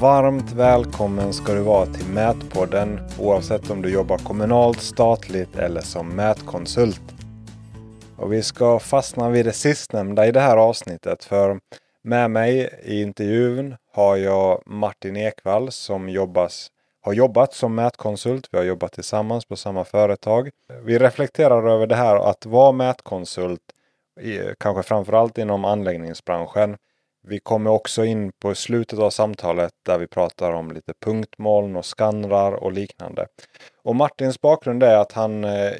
Varmt välkommen ska du vara till Mätpodden oavsett om du jobbar kommunalt, statligt eller som mätkonsult. Och vi ska fastna vid det sistnämnda i det här avsnittet för med mig i intervjun har jag Martin Ekvall som jobbas, har jobbat som mätkonsult. Vi har jobbat tillsammans på samma företag. Vi reflekterar över det här att vara mätkonsult, kanske framförallt inom anläggningsbranschen. Vi kommer också in på slutet av samtalet där vi pratar om lite punktmoln och skannrar och liknande. Och Martins bakgrund är att han eh,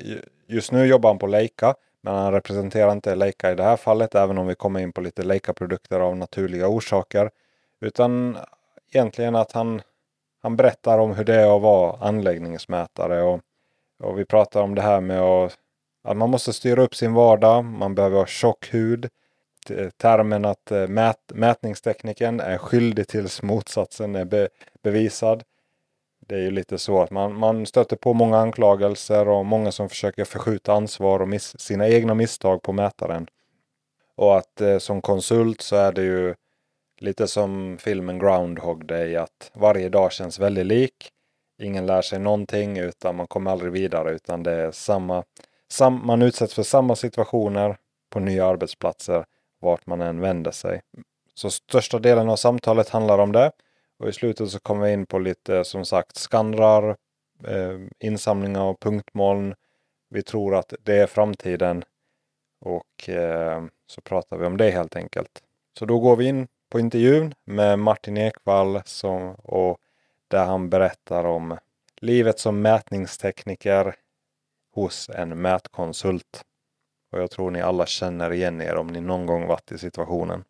just nu jobbar på Leica men han representerar inte Leica i det här fallet, även om vi kommer in på lite Leica-produkter av naturliga orsaker. Utan egentligen att han, han berättar om hur det är att vara anläggningsmätare. Och, och vi pratar om det här med att, att man måste styra upp sin vardag. Man behöver ha tjock hud. Termen att eh, mät, mätningstekniken är skyldig tills motsatsen är be, bevisad. Det är ju lite så att man, man stöter på många anklagelser och många som försöker förskjuta ansvar och miss, sina egna misstag på mätaren. Och att eh, som konsult så är det ju lite som filmen Groundhog Day att varje dag känns väldigt lik. Ingen lär sig någonting utan man kommer aldrig vidare utan det är samma, sam, man utsätts för samma situationer på nya arbetsplatser vart man än vänder sig. Så största delen av samtalet handlar om det. Och i slutet så kommer vi in på lite som sagt skannrar, eh, insamlingar och punktmoln. Vi tror att det är framtiden och eh, så pratar vi om det helt enkelt. Så då går vi in på intervjun med Martin Ekvall som, och där han berättar om livet som mätningstekniker hos en mätkonsult. Och jag tror ni alla känner igen er om ni någon gång varit i situationen.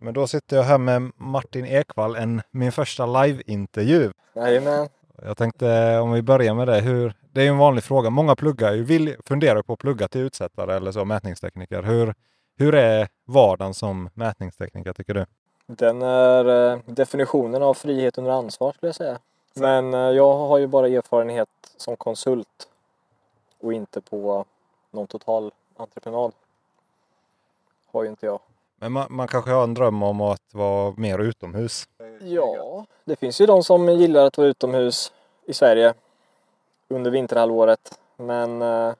Men då sitter jag här med Martin Ekvall, en, min första live-intervju. Jajamän. Jag tänkte om vi börjar med det. Hur, det är ju en vanlig fråga. Många pluggar ju, vill, funderar på att plugga till utsättare eller så, mätningstekniker. Hur, hur är vardagen som mätningstekniker tycker du? Den är eh, definitionen av frihet under ansvar skulle jag säga. Men eh, jag har ju bara erfarenhet som konsult och inte på någon total entreprenad. Har ju inte jag. Men man, man, kanske har en dröm om att vara mer utomhus? Ja, det finns ju de som gillar att vara utomhus i Sverige under vinterhalvåret. Men eh,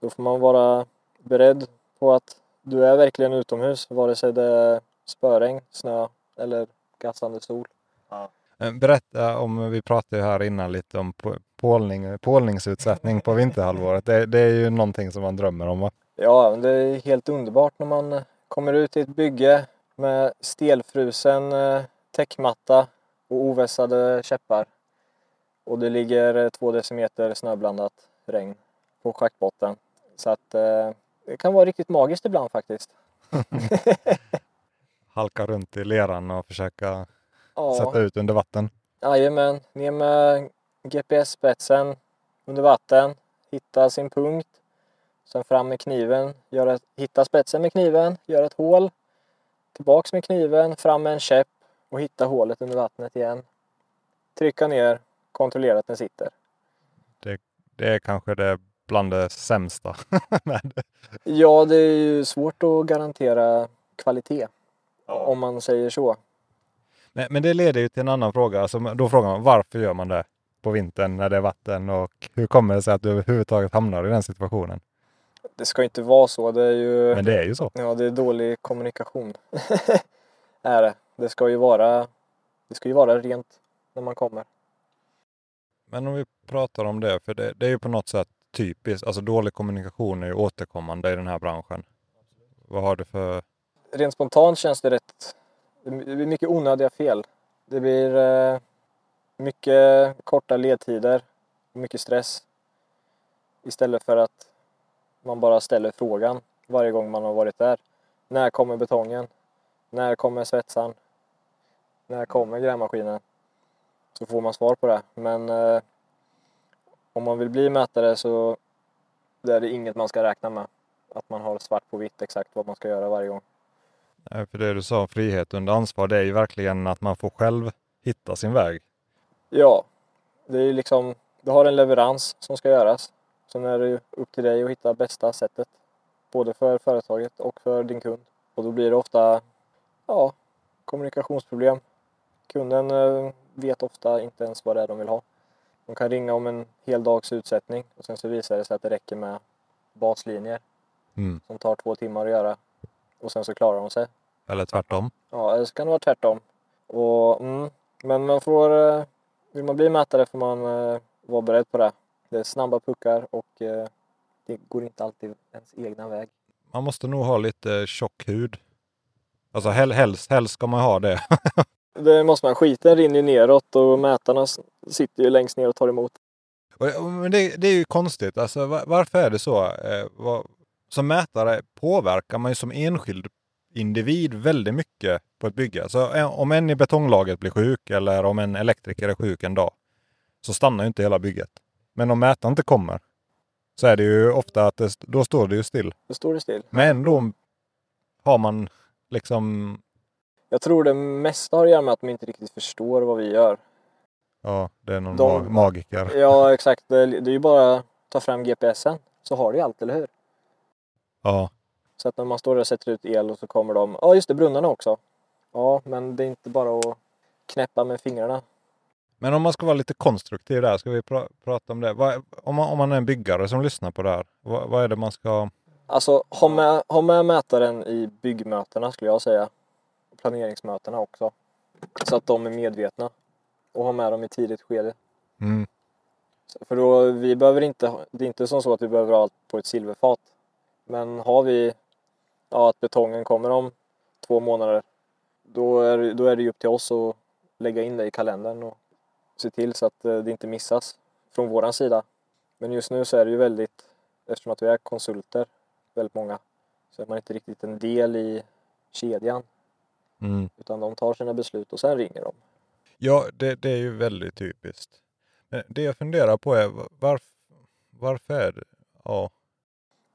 då får man vara beredd på att du är verkligen utomhus vare sig det är spöregn, snö eller gassande sol. Ja. Eh, berätta om, vi pratade här innan lite om pålning, pålningsutsättning på vinterhalvåret. Det, det, är ju någonting som man drömmer om va? Ja, det är helt underbart när man kommer ut i ett bygge med stelfrusen eh, täckmatta och ovässade käppar. Och det ligger eh, två decimeter snöblandat regn på schaktbotten. Så att eh, det kan vara riktigt magiskt ibland faktiskt. Halka runt i leran och försöka ja. sätta ut under vatten? Jajamän, ner med GPS-spetsen under vatten, hitta sin punkt Sen fram med kniven, göra, hitta spetsen med kniven, göra ett hål. Tillbaks med kniven, fram med en käpp och hitta hålet under vattnet igen. Trycka ner, kontrollera att den sitter. Det, det är kanske det bland det sämsta. ja, det är ju svårt att garantera kvalitet. Ja. Om man säger så. Men, men det leder ju till en annan fråga. Alltså, då frågar man varför gör man det på vintern när det är vatten och hur kommer det sig att du överhuvudtaget hamnar i den situationen? det ska inte vara så. Det är ju... Men det är ju så. Ja, det är dålig kommunikation. är det. Det ska ju vara, det ska ju vara rent när man kommer. Men om vi pratar om det, för det, det är ju på något sätt typiskt, alltså dålig kommunikation är ju återkommande i den här branschen. Vad har du för... Rent spontant känns det rätt, det blir mycket onödiga fel. Det blir eh, mycket korta ledtider, mycket stress. Istället för att man bara ställer frågan varje gång man har varit där. När kommer betongen? När kommer svetsaren? När kommer grävmaskinen? Så får man svar på det. Men eh, om man vill bli mätare så det är det inget man ska räkna med. Att man har svart på vitt exakt vad man ska göra varje gång. För det du sa, frihet under ansvar, det är ju verkligen att man får själv hitta sin väg. Ja, det är ju liksom, du har en leverans som ska göras. Sen är det upp till dig att hitta bästa sättet. Både för företaget och för din kund. Och då blir det ofta Ja, kommunikationsproblem. Kunden eh, vet ofta inte ens vad det är de vill ha. De kan ringa om en hel dags utsättning och sen så visar det sig att det räcker med baslinjer Mm. som tar två timmar att göra och sen så klarar de sig. Eller tvärtom. Ja, eller så kan det vara tvärtom. Och, mm, men man får, eh, vill man bli mätare får man eh, vara beredd på det. Det är snabba puckar och eh, det går inte alltid ens egna väg. Man måste nog ha lite tjock hud. Alltså hel, helst, helst ska man ha det. Det måste man. Skiten rinner ju neråt och mätarna sitter ju längst ner och tar emot. Men det, det är ju konstigt. Alltså, va- varför är det så? Eh, vad, som mätare påverkar man ju som enskild individ väldigt mycket på ett bygge. Så eh, om en i betonglaget blir sjuk eller om en elektriker är sjuk en dag så stannar ju inte hela bygget. Men om mätaren inte kommer så är det ju ofta att det, då står det ju still. Då står det still. Men ändå har man liksom, Jag tror det mesta har att göra med att de inte riktigt förstår vad vi gör. ja det är någon De- ma- magiker. Ja, exakt. Det, är ju bara att ta fram GPSen så har du allt, eller hur? Ja, Så att när man står där och sätter ut el och så kommer de. Ja, just det, brunnarna också. Ja, men det är inte bara att knäppa med fingrarna. Men om man ska vara lite konstruktiv där, ska vi pra- prata om det? Vad, om, man, om man är en byggare som lyssnar på det här, vad, vad är det man ska... Alltså, ha med, ha med mätaren i byggmötena skulle jag säga. Planeringsmötena också. Så att de är medvetna. Och ha med dem i tidigt skede. Mm, För då, vi behöver inte, det är inte som så att vi behöver ha allt på ett silverfat. Men har vi, ja att betongen kommer om två månader. Då är, då är det upp till oss att lägga in det i kalendern och se till så att eh, det inte missas från våran sida. Men just nu så är det ju väldigt, eftersom att vi är konsulter, väldigt många, så är man inte riktigt en del i kedjan. mm. Utan de tar sina beslut och sen ringer de. Ja, det, det är ju väldigt typiskt. Men det jag funderar på är varför, varför är det... Ja,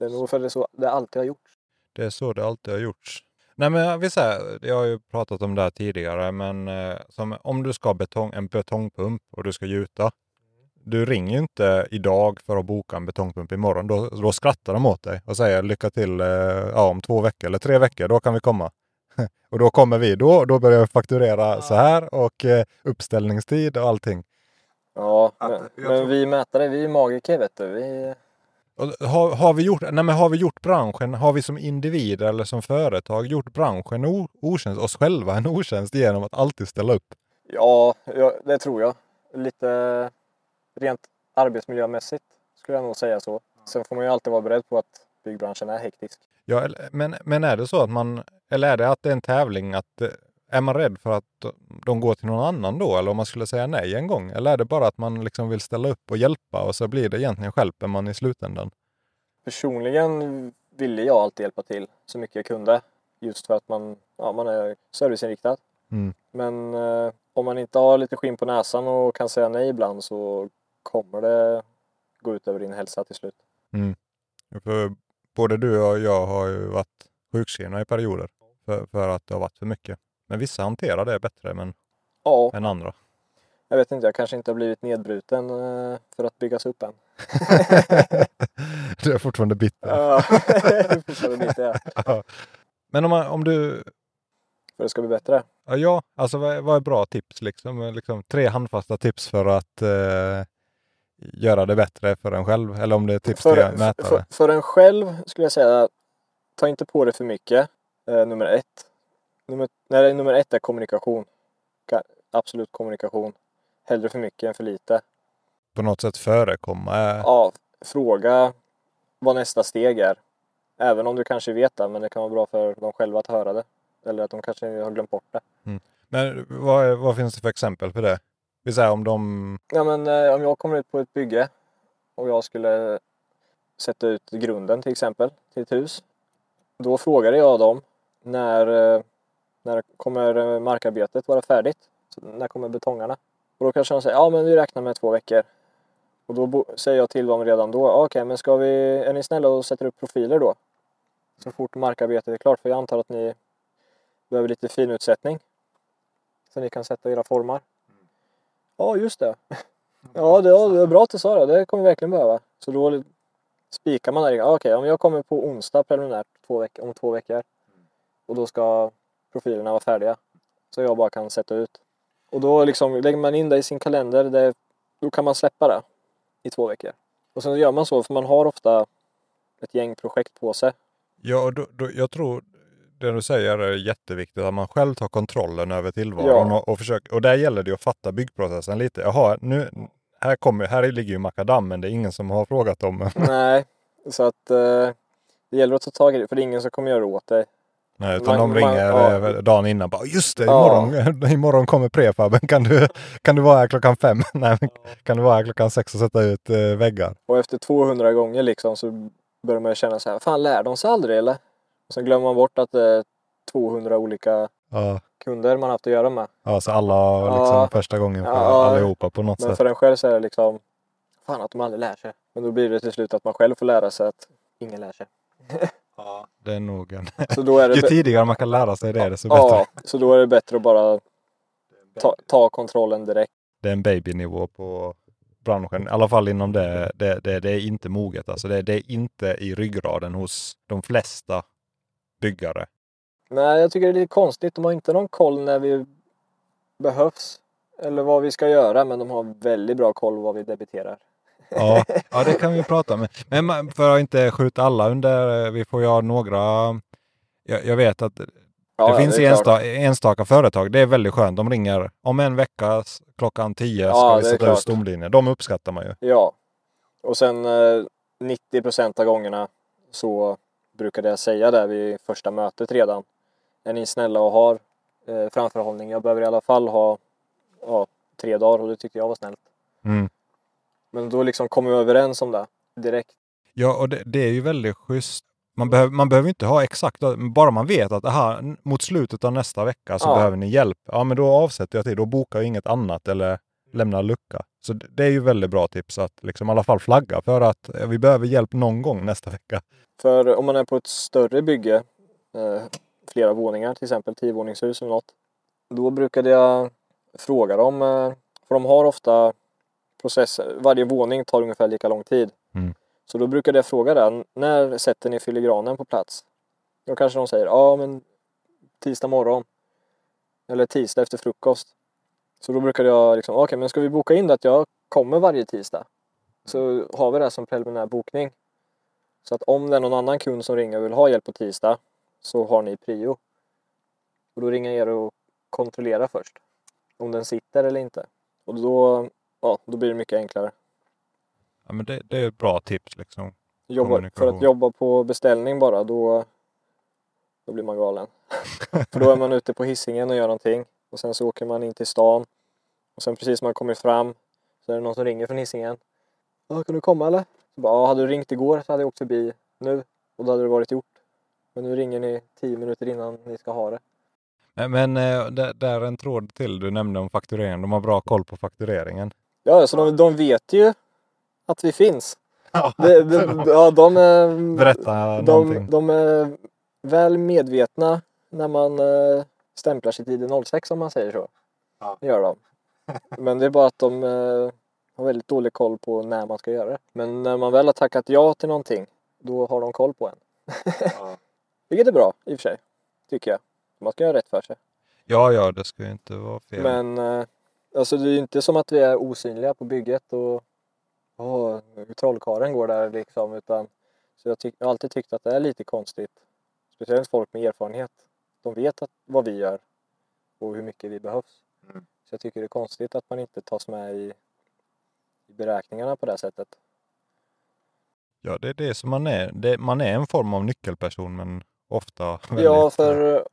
Det är nog för det är så det alltid har gjorts. det är så det alltid har gjorts. Nej men vi säger, jag har ju pratat om det här tidigare, men eh, som, om du ska ha betong, en betongpump och du ska gjuta. Du ringer ju inte idag för att boka en betongpump imorgon. Då, då skrattar de åt dig och säger lycka till eh, ja, om två veckor eller tre veckor, då kan vi komma. och då kommer vi, då, då börjar vi fakturera så här och eh, uppställningstid och allting. Ja, men, jag men vi mätare, vi är magiker vet du. Vi, har, har, vi gjort, nej men har vi gjort branschen, har vi som individer eller som företag gjort branschen o, otjänst, oss själva en otjänst genom att alltid ställa upp? ja, ja, det tror jag. Lite rent arbetsmiljömässigt skulle jag nog säga så. Sen får man ju alltid vara beredd på att byggbranschen är hektisk. Ja, men, men är det så att man, eller är det att det är en tävling att eh, är man rädd för att de går till någon annan då? Eller om man skulle säga nej en gång? Eller är det bara att man liksom vill ställa upp och hjälpa och så blir det egentligen stjälper man i slutändan? Personligen ville jag alltid hjälpa till så mycket jag kunde. Just för att man, ja, man är serviceinriktad. Mm. Men eh, om man inte har lite skinn på näsan och kan säga nej ibland så kommer det gå ut över din hälsa till slut. För både du och jag har ju varit sjukskrivna i perioder för, för att det har varit för mycket. Men vissa hanterar det bättre men, Ja, än andra. jag vet inte, jag kanske inte har blivit nedbruten eh, för att byggas upp än. du är fortfarande bitter. Ja, fortfarande lite, ja. Men om, man, om du... För det ska bli bättre. Ja, alltså vad är, vad är bra tips? Liksom, liksom, tre handfasta tips för att eh, göra det bättre för en själv. Eller om det är tips till För, mätare. för, för en själv skulle jag säga, ta inte på det för mycket. Eh, nummer ett. Nummer, nej, nummer ett är kommunikation. Ka- Absolut kommunikation. Hellre för mycket än för lite. På något sätt förekomma. Ja, fråga vad nästa steg är. Även om du kanske vet det, men det kan vara bra för dem själva att höra det. Eller att de kanske har glömt bort det. Men vad, är, vad finns det för exempel för det? Vi säger om de... Ja, men eh, om jag kommer ut på ett bygge och jag skulle sätta ut grunden till exempel till ett hus. Då frågade jag dem när, eh, när kommer eh, markarbetet vara färdigt? Så när kommer betongarna? Och då kanske de säger ja men vi räknar med två veckor. Och då säger jag till dem redan då, okej men ska vi, är ni snälla och sätter upp profiler då? Så fort markarbetet är klart, för jag antar att ni behöver lite finutsättning. Så ni kan sätta era formar. Ja, just det. Ja, det, ja, det är bra att du sa det. Det kommer vi verkligen behöva. Så då spikar man där. Okej, om jag kommer på onsdag preliminärt två veck- om två veckor. Och då ska profilerna vara färdiga. Så jag bara kan sätta ut. Och då liksom lägger man in det i sin kalender. Det, då kan man släppa det i två veckor. Och sen gör man så för man har ofta ett gäng projekt på sig. Ja, och då, då, jag tror det du säger är jätteviktigt, att man själv tar kontrollen över tillvaron Ja. och, och försöker, och där gäller det att fatta byggprocessen lite. Jaha, nu, här, kommer, här ligger ju makadammen, det är ingen som har frågat om. Nej, så att eh, det gäller att ta tag i det för det är ingen som kommer göra det åt dig. Nej, utan Man- de ringer man- ja. dagen innan bara just det, Ja. imorgon, imorgon kommer prefaben. Kan du, kan du vara här klockan fem? Nej, men kan du vara här klockan sex och sätta ut eh, väggar? Och efter 200 gånger liksom så börjar man känna så här, fan lär de sig aldrig eller? Och sen glömmer man bort att det är 200 olika Ja, kunder man haft att göra med. ja så alla liksom Ja. första gången för Ja. allihopa på något Men sätt. för en själv så är det liksom, fan att de aldrig lär sig. Men då blir det till slut att man själv får lära sig att ingen lär sig. Det är nog en... Så då är det, Ju tidigare man kan lära sig det, desto bättre. ja, så då är det bättre att bara ta, ta kontrollen direkt. Det är en babynivå på branschen. I alla fall inom det. Det, det, det är inte moget. Alltså det, det är inte i ryggraden hos de flesta byggare. Nej, jag tycker det är lite konstigt. De har inte någon koll när vi behövs. Eller vad vi ska göra, men de har väldigt bra koll vad vi debiterar. Ja, ja det kan vi prata om. Men för att inte skjuta alla under, vi får ju ha några. Jag, jag vet att det ja, finns klart. enstaka, enstaka företag. Det är väldigt skönt. De ringer om en vecka klockan 10 ska Ja, vi det är sätta ut stomlinjer. De uppskattar man ju. Ja. Och sen eh, 90 procent av gångerna så brukade jag säga det vid första mötet redan. Är ni snälla och har eh, framförhållning? Jag behöver i alla fall ha ja, tre dagar och det tyckte jag var snällt. Mm. Men då liksom kom vi överens om det direkt. Ja, och det, det är ju väldigt schysst. Man, behöver, man behöver inte ha exakt, bara man vet att aha, mot slutet av nästa vecka så Ja. behöver ni hjälp. Ja, men då avsätter jag tid. Då bokar jag inget annat eller lämnar lucka. Så det, det är ju väldigt bra tips att liksom i alla fall flagga för att eh, vi behöver hjälp någon gång nästa vecka. För om man är på ett större bygge, eh, flera våningar till exempel, tiovåningshus eller något. Då brukade jag fråga dem, eh, för de har ofta processer, varje våning tar ungefär lika lång tid. Mm. Så då brukade jag fråga den, när sätter ni filigranen på plats? Då kanske de säger, ja men tisdag morgon. Eller tisdag efter frukost. Så då brukade jag liksom, okej men ska vi boka in det att jag kommer varje tisdag? Så har vi det som preliminär bokning. Så att om det är någon annan kund som ringer och vill ha hjälp på tisdag så har ni prio. Och då ringer jag er och kontrollerar först om den sitter eller inte. Och då, ja, då blir det mycket enklare. Ja, men det, det är ett bra tips liksom. Jobba, för att jobba på beställning bara, då, då blir man galen. för då är man ute på hissingen och gör någonting. Och sen så åker man in till stan. Och sen precis när man kommer fram så är det någon som ringer från hissingen. Ja, kan du komma eller? Så bara, ja, hade du ringt igår så hade jag åkt förbi nu. Och då hade det varit gjort. Men nu ringer ni tio minuter innan ni ska ha det. Men, men eh, där är en tråd till du nämnde om faktureringen. De har bra koll på faktureringen. Ja, så de, de vet ju att vi finns. Det, det, ja, de, är- Berätta någonting. de, de är väl medvetna när man eh, stämplar sitt ID06 om man säger så. Ja. Det gör de. Men det är bara att de eh, har väldigt dålig koll på när man ska göra det. Men när man väl har tackat ja till någonting, då har de koll på en. Vilket är bra i och för sig, tycker jag. Man ska göra rätt för sig. Ja, ja, det ska ju inte vara fel. Men eh, alltså det är ju inte som att vi är osynliga på bygget och åh, trollkarlen går där liksom. Utan, så jag, tyck, jag har alltid tyckt att det är lite konstigt. Speciellt folk med erfarenhet. De vet att, vad vi gör och hur mycket vi behövs. Mm. Så jag tycker det är konstigt att man inte tas med i, i beräkningarna på det sättet. Ja, det är det som man är. Det, man är en form av nyckelperson, men ofta väldigt... Ja, för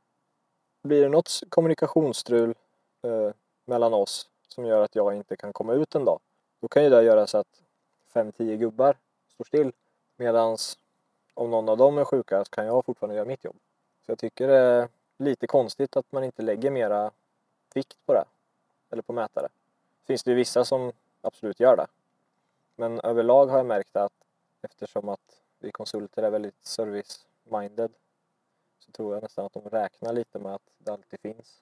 blir det något kommunikationsstrul eh, mellan oss som gör att jag inte kan komma ut en dag, då kan ju det göra så att 5-10 gubbar står still. Medans om någon av dem är sjuka så kan jag fortfarande göra mitt jobb. Så jag tycker det är lite konstigt att man inte lägger mera vikt på det. Eller på mätare. Finns det ju vissa som absolut gör det. Men överlag har jag märkt att eftersom att vi konsulter är väldigt service-minded så tror jag nästan att de räknar lite med att det alltid finns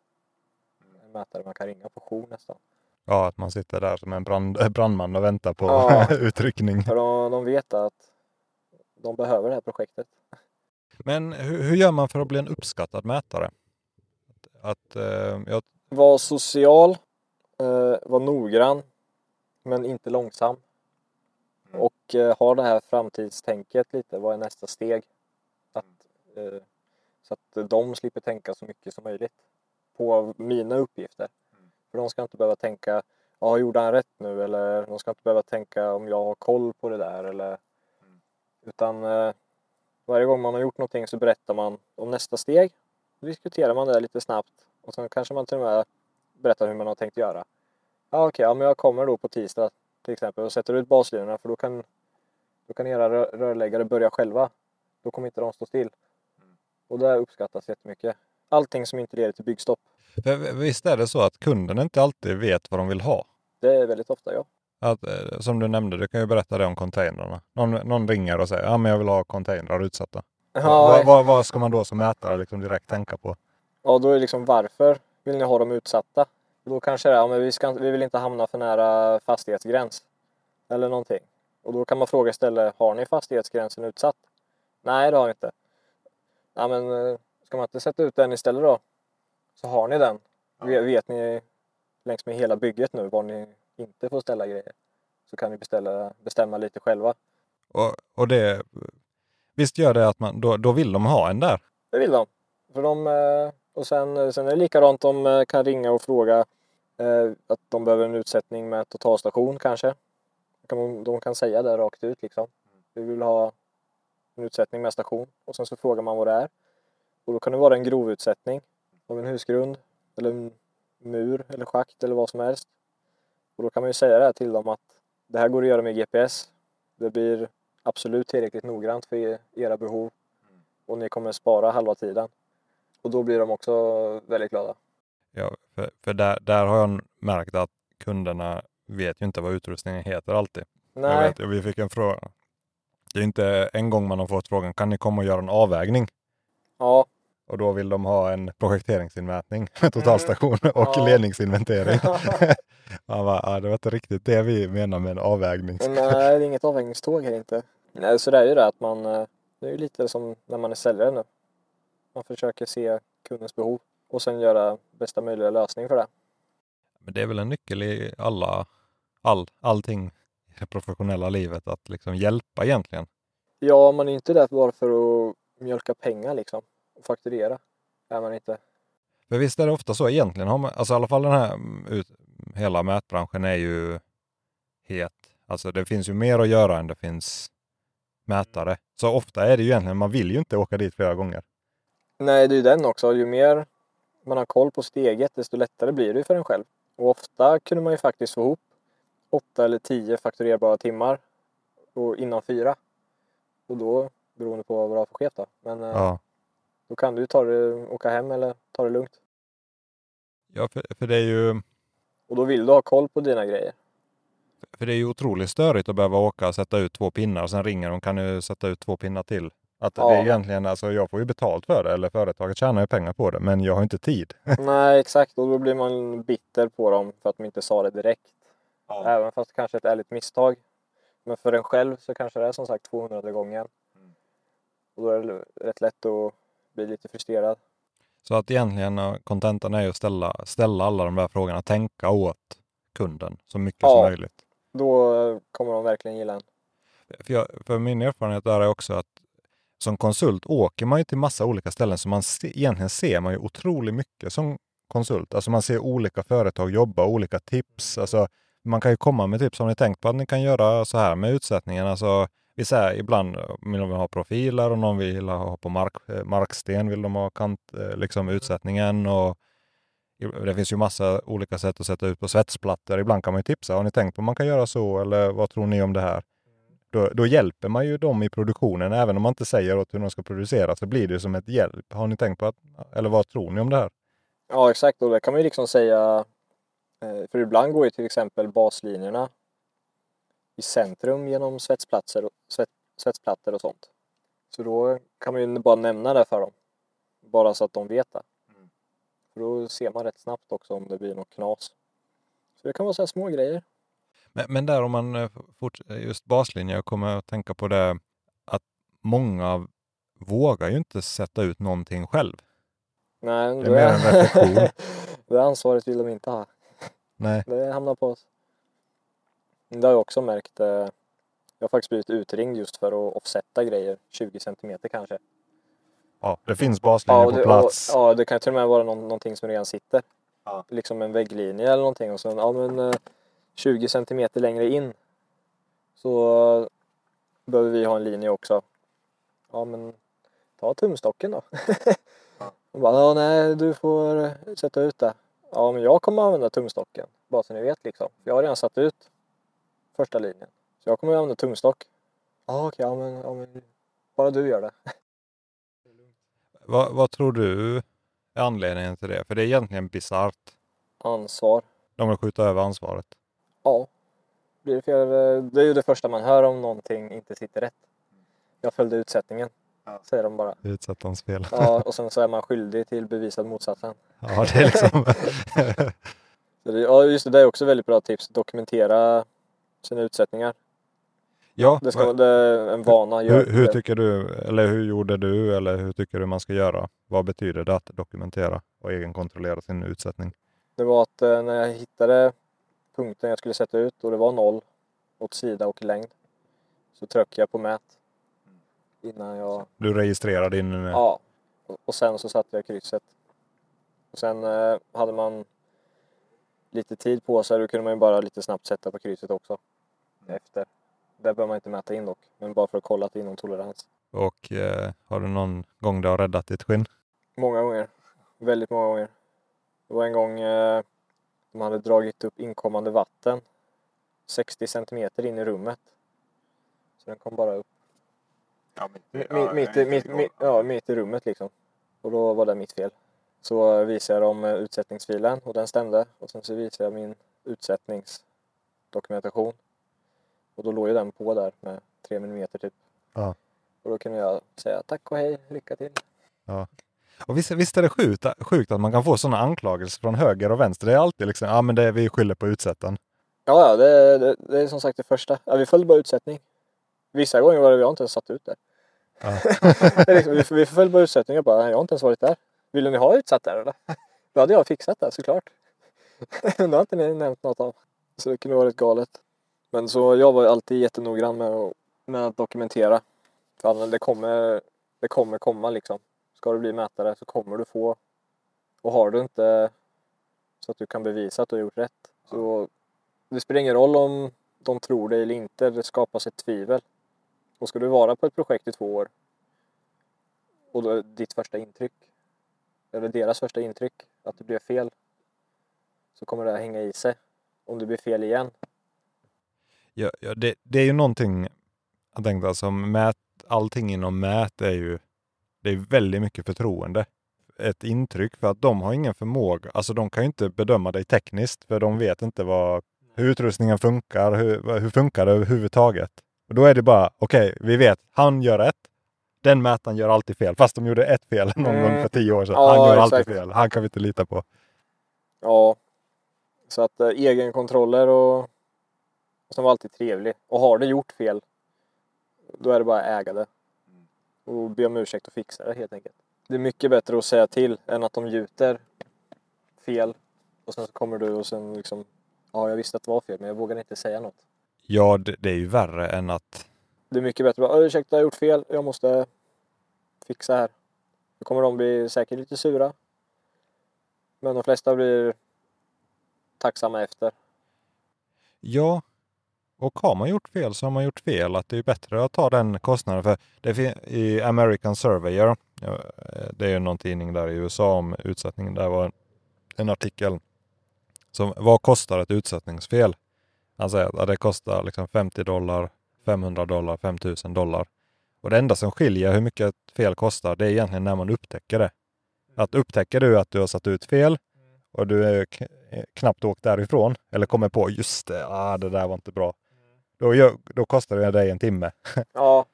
en mätare man kan ringa på jour nästan. Ja, att man sitter där som en brand, brandman och väntar på Ja. utryckning. För de, de vet att de behöver det här projektet. Men hur, hur gör man för att bli en uppskattad mätare? Att, eh, jag, Var social, eh, var noggrann, men inte långsam. Och eh, ha det här framtidstänket lite, vad är nästa steg? Att, eh, så att de slipper tänka så mycket som möjligt på mina uppgifter. För de ska inte behöva tänka, ja gjorde han rätt nu? Eller de ska inte behöva tänka om jag har koll på det där eller Mm. utan eh, varje gång man har gjort någonting så berättar man om nästa steg. Då diskuterar man det lite snabbt och sen kanske man till och med berättar hur man har tänkt göra. Ja okej, ja, men jag kommer då på tisdag till exempel och sätter ut baslinjerna för då kan, då kan era rör- rörläggare börja själva. Då kommer inte de stå still. Mm. Och det uppskattas jättemycket. Allting som inte leder till byggstopp. För visst är det så att kunden inte alltid vet vad de vill ha? Det är väldigt ofta ja. Att, eh, som du nämnde, du kan ju berätta det om containrarna. Någon, någon ringer och säger ja men jag vill ha containrar utsatta. Ja, vad, vad, ska man då som mätare liksom direkt tänka på? Ja, då är det liksom varför vill ni ha dem utsatta? Då kanske det är, ja, men vi, ska, vi vill inte hamna för nära fastighetsgräns. Eller någonting. Och då kan man fråga istället, har ni fastighetsgränsen utsatt? Nej, det har ni inte. Ja, men eh, ska man inte sätta ut den istället då? Så har ni den. Ve- Vet ni längs med hela bygget nu var ni inte får ställa grejer. Så kan ni beställa, bestämma lite själva. Och, och det, visst gör det att man, då, då vill de ha en där? Det vill de. För de eh, och sen, sen är det likadant, de eh, kan ringa och fråga eh, att de behöver en utsättning med totalstation kanske. Kan- De kan säga det rakt ut liksom. Vi vill ha en utsättning med station och sen så frågar man vad det är. Och då kan det vara en grovutsättning av en husgrund eller en mur eller schakt eller vad som helst. Och då kan man ju säga det här till dem att det här går att göra med GPS. Det blir absolut tillräckligt noggrant för er- era behov och ni kommer spara halva tiden. Och då blir de också väldigt glada. Ja, för för där, där har jag märkt att kunderna vet ju inte vad utrustningen heter alltid. Jag Nej, vet, vi fick en fråga. Det är inte en gång man har fått frågan, kan ni komma och göra en avvägning? ja, Och då vill de ha en projekteringsinmätning med totalstation och Ja. ledningsinventering. Man bara, ja, det var inte riktigt det vi menar med en avvägning. Nej, det är inget avvägningståg här inte. Nej, så det är ju det att man, eh, det är ju lite som när man är säljare nu. Man försöker se kundens behov och sen göra bästa möjliga lösning för det. Men det är väl en nyckel i alla, all, allting i det professionella livet, att liksom hjälpa egentligen. Ja, man är inte där bara för att mjölka pengar liksom fakturera. Är man inte. För visst är det ofta så egentligen, har man, alltså i alla fall den här mm, ut, hela mätbranschen är ju het. Alltså det finns ju mer att göra än det finns mätare. Så ofta är det ju egentligen, man vill ju inte åka dit flera gånger. Nej, det är ju den också. Ju mer man har koll på steget, desto lättare blir det för en själv. Och ofta kunde man ju faktiskt få ihop åtta eller tio fakturerbara timmar och innan fyra. Och då, beroende på vad du har för chef då. Men eh, Ja, då kan du ju ta det, åka hem eller ta det lugnt. ja för, för, det är ju, Och då vill du ha koll på dina grejer. för det är ju otroligt störigt att behöva åka och sätta ut två pinnar och sen ringer de, kan du sätta ut två pinnar till? Att Ja. det är egentligen, alltså jag får ju betalt för det, eller företaget tjänar ju pengar på det, men jag har inte tid. Nej, exakt. Och då blir man bitter på dem för att de inte sa det direkt. Även fast det kanske är ett ärligt misstag. Men för en själv så kanske det är som sagt 200 gången. Mm. Och då är det rätt lätt att bli lite frustrerad. Så att egentligen eh, kontentan är att ställa, ställa alla de där frågorna, tänka åt kunden så mycket Ja. som möjligt. Då eh, kommer de verkligen gilla en. För, jag, för min erfarenhet där är också att som konsult åker man ju till massa olika ställen så man se, egentligen ser man ju otroligt mycket som konsult. Alltså man ser olika företag jobba, olika tips. Alltså man kan ju komma med tips. Har ni tänkt på att ni kan göra så här med utsättningen? Alltså, vi säger ibland vill de ha profiler och någon vill ha på mark, eh, marksten, vill de ha kant, eh, liksom utsättningen och det finns ju massa olika sätt att sätta ut på svetsplattor. Ibland kan man ju tipsa. Har ni tänkt på man kan göra så eller vad tror ni om det här? Då, då hjälper man ju dem i produktionen. Även om man inte säger åt hur de ska producera så blir det som ett hjälp. Har ni tänkt på att, eller vad tror ni om det här? Ja, exakt. Och det kan man ju liksom säga. eh, För ibland går ju till exempel baslinjerna i centrum genom svetsplatser och, svett, svetsplattor och sånt. Så då kan man ju bara nämna det för dem. Bara så att de vet det. För då ser man rätt snabbt också om det blir något knas. Så det kan vara så här små grejer. Men, men där om man eh, fort, just baslinje, jag kommer att tänka på det att många vågar ju inte sätta ut någonting själv. Nej, Det är då mer en reflektion. det ansvaret vill de inte ha. Nej. Det hamnar på oss. Det har jag också märkt. eh, Jag har faktiskt blivit utringd just för att offsetta grejer 20 centimeter kanske. Ja, det finns baslinjer på det, plats. Och, ja, det kan till och med vara någon, någonting som redan sitter. Ja. Liksom en vägglinje eller någonting och sen ja, men, eh, 20 centimeter längre in så eh, behöver vi ha en linje också. Ja men ta tumstocken då. Och bara, ja, nej du får eh, sätta ut det. Ja men jag kommer använda tumstocken. Bara så ni vet liksom. Jag har redan satt ut första linjen. Så jag kommer använda tumstock. Ja okej, ja, men, ja, men bara du gör det. Vad, vad tror du är anledningen till det? För det är egentligen bisarrt. Ansvar. De vill skjuta över ansvaret. Ja. Blir det fel? eh, Det är ju det första man hör om någonting inte sitter rätt. Jag följde utsättningen. Säger de bara. Utsättarens fel. Ja, och sen så är man skyldig till bevisad motsatsen. Ja, det är liksom... Så det, ja, just det, det är också väldigt bra tips. Dokumentera sina utsättningar. ja, Det ska vara det en vana. Hur, hur tycker du, eller hur gjorde du, eller hur tycker du man ska göra? Vad betyder det att dokumentera och egenkontrollera sin utsättning? Det var att eh, när jag hittade punkten jag skulle sätta ut och det var noll åt sida och längd så tryckte jag på mät innan jag Du registrerar din... Ja, och- och sen så satte jag krysset. Och sen eh, hade man lite tid på sig, då kunde man ju bara lite snabbt sätta på krysset också. Efter. Där behöver man inte mäta in dock, men bara för att kolla att det är inom tolerans. Och eh, har du någon gång det har räddat ditt skinn? Många gånger. Väldigt många gånger. Det var en gång eh, de hade dragit upp inkommande vatten 60 centimeter in i rummet. Så den kom bara upp. Mi- mitt, i- mitt, mitt, ja, mitt i rummet liksom. Och då var det mitt fel. Så visade jag dem eh, utsättningsfilen och den stämde. Och sen så visade jag min utsättningsdokumentation. Och då låg ju den på där med 3 mm typ. Ja. Och då kunde jag säga tack och hej, lycka till. Och visst, visst är det sjukt, sjukt att man kan få sådana anklagelser från höger och vänster. Det är alltid liksom, ja men det är, vi skyller på utsättaren. Ja, ja, det, det, det är som sagt det första. Ja, vi följde bara utsättning. Vissa gånger var det vi har inte ens satt ut det. Ja. Det liksom, vi, vi följde bara utsättning och bara, "Nej, jag har inte ens varit där. Vill ni ha utsatt där eller? Då hade jag fixat det såklart. Men det har inte ni nämnt något av. Så det kunde varit galet. Men så jag var alltid jättenoggrann med att, med att dokumentera. För det kommer, det kommer komma liksom. Ska du bli mätare så kommer du få. Och har du inte så att du kan bevisa att du har gjort rätt. Så det spelar ingen roll om de tror det eller inte. Det skapas ett tvivel. Och ska du vara på ett projekt i två år och då är ditt första intryck, eller deras första intryck, att det blev fel, så kommer det hänga i sig. Om det blir fel igen. Ja, ja, det, det är ju någonting, jag tänkte alltså, mät, allting inom mät är ju, det är väldigt mycket förtroende. Ett intryck för att de har ingen förmåga, alltså de kan ju inte bedöma dig tekniskt för de vet inte vad, hur utrustningen funkar, hur, hur funkar det överhuvudtaget. Och då är det bara, okej, vi vet, han gör rätt. Den mätaren gör alltid fel, fast de gjorde ett fel någon Mm. gång för tio år sedan. Ja, han gör alltid exakt. fel, han kan vi inte lita på. Ja. Så att eh, egenkontroller och, och sen var alltid trevlig. Och har det gjort fel, då är det bara att äga det. Och be om ursäkt och fixa det helt enkelt. Det är mycket bättre att säga till än att de gjuter fel. Och sen så kommer du och sen liksom, ja jag visste att det var fel men jag vågade inte säga något. Ja, det, det är ju värre än att Det är mycket bättre att bara, ursäkta jag har gjort fel, jag måste fixa här. Då kommer de bli säkert lite sura. Men de flesta blir tacksamma efter. Ja, och har man gjort fel så har man gjort fel. Att det är bättre att ta den kostnaden. För det i American Surveyor, det är ju någon tidning där i USA om utsättningen. Där var en artikel som vad kostar ett utsättningsfel? Han säger att det kostar liksom 50 dollar, 500 dollar, 5000 dollar. Och det enda som skiljer hur mycket ett fel kostar, det är egentligen när man upptäcker det. Att upptäcker du att du har satt ut fel och du är knappt åkt därifrån eller kommer på just det, ah, det där var inte bra. Då, gör, då kostar det dig en timme Ja,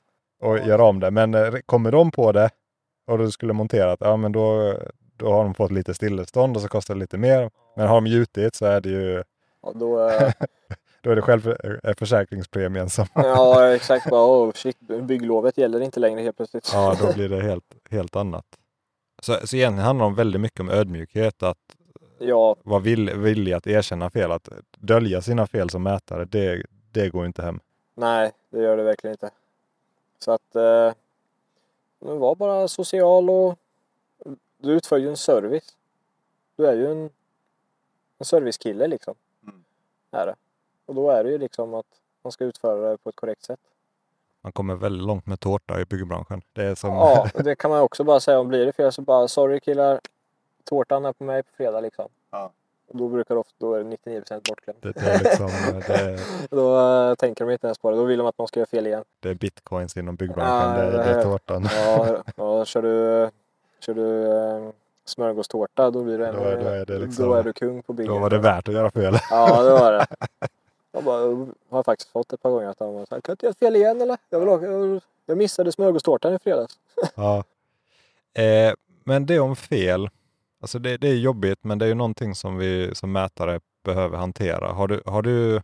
att göra om det. Men eh, kommer de på det och du skulle montera det, ja men då, då har de fått lite stillestånd och så kostar det lite mer. Men har de gjutit så är det ju, ja då... eh, då är det själv eh, försäkringspremien som, Ja, exakt. Bara, oh, shit, bygglovet gäller inte längre helt plötsligt. ja då blir det helt, helt annat. Så, så egentligen handlar det väldigt mycket om ödmjukhet, att Ja, vara vill, villig att erkänna fel, att dölja sina fel som mätare, det, det går inte hem. nej, det gör det verkligen inte. Så att eh, var bara social och du utför ju en service. Du är ju en, en servicekille liksom. Mm. Är det. Och då är det ju liksom att man ska utföra det på ett korrekt sätt. Man kommer väldigt långt med tårta i byggbranschen. Det är som, Ja, det kan man också bara säga om blir det fel så bara sorry killar, tårtan är på mig på fredag liksom. Ja. Och då brukar det ofta, då är det 99% bortklämt. det, det, är liksom, det, Då äh, tänker de inte ens på det, då vill de att man ska göra fel igen. det är bitcoins inom byggbranschen, Ja, det, det det är tårtan. Ja, ja kör du, kör du äh, smörgåstårta då blir det Då är- då är det liksom- då är du kung på bygget. Då var det värt att göra fel. Ja, det var det. Jag bara, har faktiskt fått ett par gånger att de har sagt, kan jag inte göra fel igen eller? Jag, vill åka, jag missade smörgåstårtan i fredags. Ja. Eh, men det om fel, alltså det, det är jobbigt men det är ju någonting som vi som mätare behöver hantera. Har du, har du,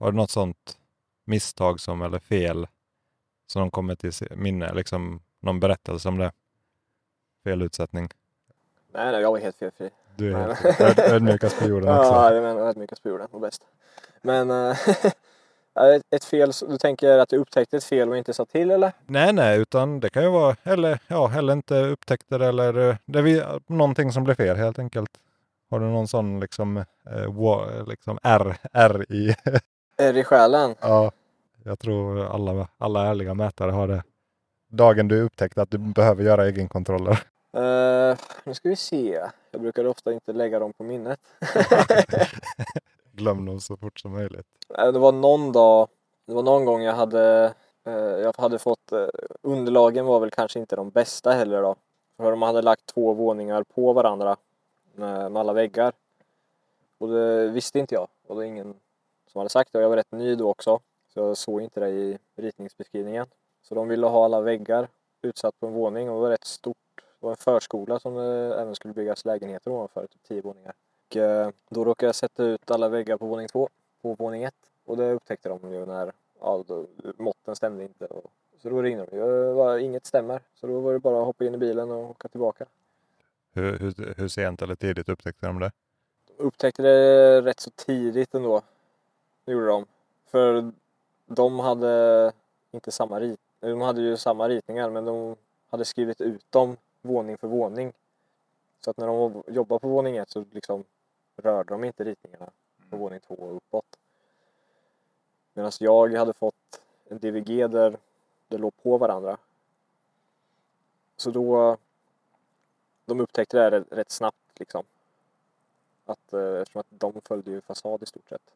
har du något sånt misstag som, eller fel som kommer till minne? Liksom någon berättelse om det? Felutsättning? Nej, nej, jag var helt felfri. Du är helt öd, ödmjukast på jorden också. Ja, jag menar ödmjukast på jorden och bäst. Men äh, ett- fel, du tänker att du upptäckte ett fel och inte sa till eller? Nej, nej, utan det kan ju vara, eller ja, eller inte upptäckte det eller eh, det är vi, någonting som blev fel helt enkelt. Har du någon sån liksom, eh, liksom R, R i, Är i själen? ja, jag tror alla, alla ärliga mätare har det. Dagen du upptäckte att du behöver göra egenkontroller. Uh, nu ska vi se. Jag brukar ofta inte lägga dem på minnet. Glöm dem så fort som möjligt. Det var någon dag, det var någon gång jag hade, eh, jag hade fått, eh, underlagen var väl kanske inte de bästa heller då. För de hade lagt två våningar på varandra med, med alla väggar. Och det visste inte jag. Och det var ingen som hade sagt det. Och jag var rätt ny då också. Så jag såg inte det i ritningsbeskrivningen. Så de ville ha alla väggar utsatt på en våning och det var rätt stort. Det var en förskola som det även skulle byggas lägenheter ovanför, typ tio våningar. Och eh, då råkade jag sätta ut alla väggar på våning två på våning ett. Och det upptäckte de ju när ja, då, måtten stämde inte. Och, så då ringde de. Det var, inget stämmer. Så då var det bara att hoppa in i bilen och åka tillbaka. Hur, hur, hur sent eller tidigt upptäckte de det? De upptäckte det rätt så tidigt ändå. Det gjorde de. För de hade inte samma rit. De hade ju samma ritningar men de hade skrivit ut dem våning för våning. Så att när de jobbade på våning ett så liksom rörde de inte ritningarna på våning två och uppåt. Medan jag hade fått en DVG där det låg på varandra. Så då de upptäckte det här rätt, snabbt liksom. Att, eh, eftersom att de följde ju fasad i stort sett.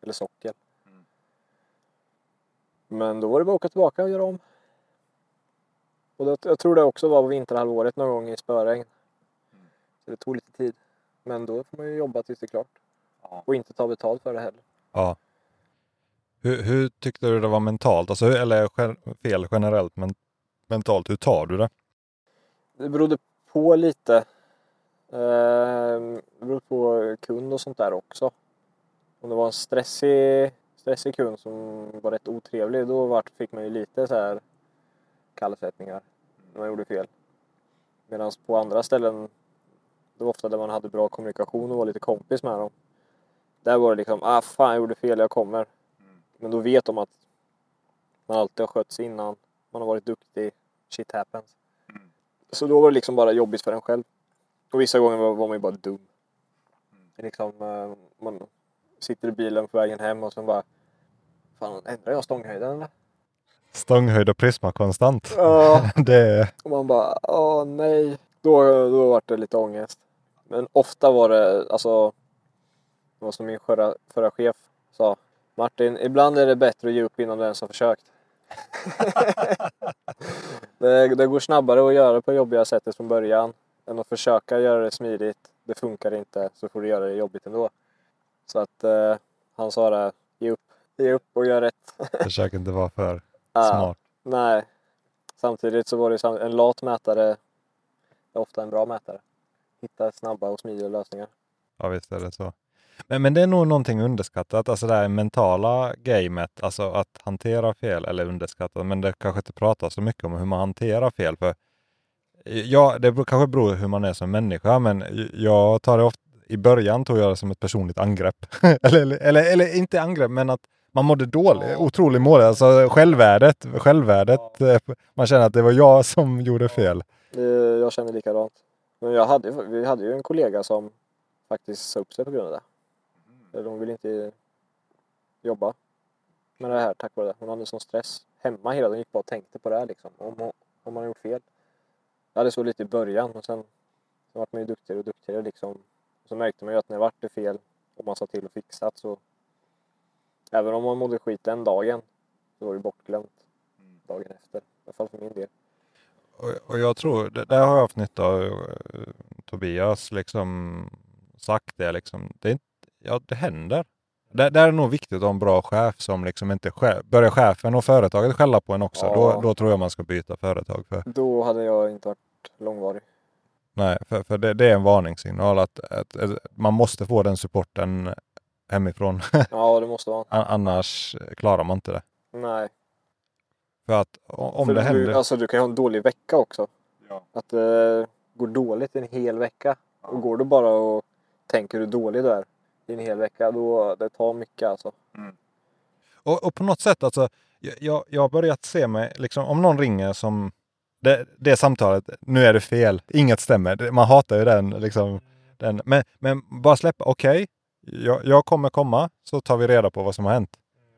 Eller sockel. Men då var det bara att åka tillbaka och göra om. Och det, jag tror det också var på vinterhalvåret någon gång i spöregn. Så det tog lite tid. Men då får man ju jobba tills det är klart. Och inte ta betalt för det heller. Ja. Hur, hur tyckte du det var mentalt? Alltså, hur- eller fel generellt, men mentalt, hur tar du det? Det berodde på lite. Eh, Det berodde på kund och sånt där också. Om det var en stressig, stressig kund som var rätt otrevlig då vart, fick man ju lite så här kallsvettningar när man gjorde fel. Medan på andra ställen, det var ofta där man hade bra kommunikation och var lite kompis med dem. Där var det liksom, ah fan jag gjorde fel, jag kommer. Men då vet de att man alltid har skött sig innan, man har varit duktig, shit happens. Så då var det liksom bara jobbigt för en själv. Och vissa gånger var, var man ju bara dum. Liksom, eh, man sitter i bilen på vägen hem och så bara Fan, ändrar jag stånghöjden eller? Stånghöjd och prisma konstant. Ja. Det Och man bara, åh nej. Då, då var det lite ångest. Men ofta var det, alltså, det var som min förra, förra chef sa. Martin, ibland är det bättre att ge upp innan du ens har försökt. det, det går snabbare att göra på jobbiga sättet från början än att försöka göra det smidigt. Det funkar inte så får du göra det jobbigt ändå. Så att eh, han sa det, ge upp, ge upp och gör rätt. försök inte vara för smart. Nej. Samtidigt så var det en lat mätare är ofta en bra mätare. Hitta snabba och smidiga lösningar. Ja, visst är det så. Men, men det är nog någonting underskattat, alltså det här mentala gamet, alltså att hantera fel, eller underskattat, men det kanske inte pratas så mycket om hur man hanterar fel. För Ja, det kanske beror hur man är som människa, men jag tar det ofta, i början tog jag det som ett personligt angrepp. eller, eller, eller inte angrepp, men att man mådde dåligt, Ja. otroligt mål. Alltså självvärdet, självvärdet. eh, Man känner att det var jag som gjorde fel. Jag känner likadant. Men jag hade, vi hade ju en kollega som faktiskt sa upp sig på grund av det. Eller De ville inte jobba med det här tack vare det. Hon hade sån stress hemma hela tiden. gick bara och tänkte på det här liksom. Om, hon- om man gjort fel. Jag hade så lite i början men sen, sen vart man ju duktigare och duktigare liksom. Så märkte man ju att när det vart det fel och man sa till och fixat så även om man mådde skit den dagen så var det bortglömt dagen efter. I alla fall för min del. Och, jag tror, det, där har jag haft nytta av eh, Tobias liksom sagt det liksom. Det, är inte, ja, det händer. Det, det är nog viktigt att ha en bra chef som liksom inte chef, börjar chefen och företaget skälla på en också. Ja. Då, då tror jag man ska byta företag. För, Då hade jag inte varit långvarig. nej, för, för det, det är en varningssignal att, att, att man måste få den supporten hemifrån. Ja, det måste vara. An- Annars klarar man inte det. Nej. För att om För det du, händer. Alltså du kan ju ha en dålig vecka också. Ja. Att det går dåligt en hel vecka. Och går du bara och tänker hur dålig du är i en hel vecka, då det tar mycket alltså. Och, och på något sätt alltså, jag- jag, jag har börjat se mig, liksom, om någon ringer som det, det samtalet, nu är det fel, inget stämmer. Man hatar ju den. Liksom, den men, men bara släppa, okej, jag, jag kommer komma, så tar vi reda på vad som har hänt.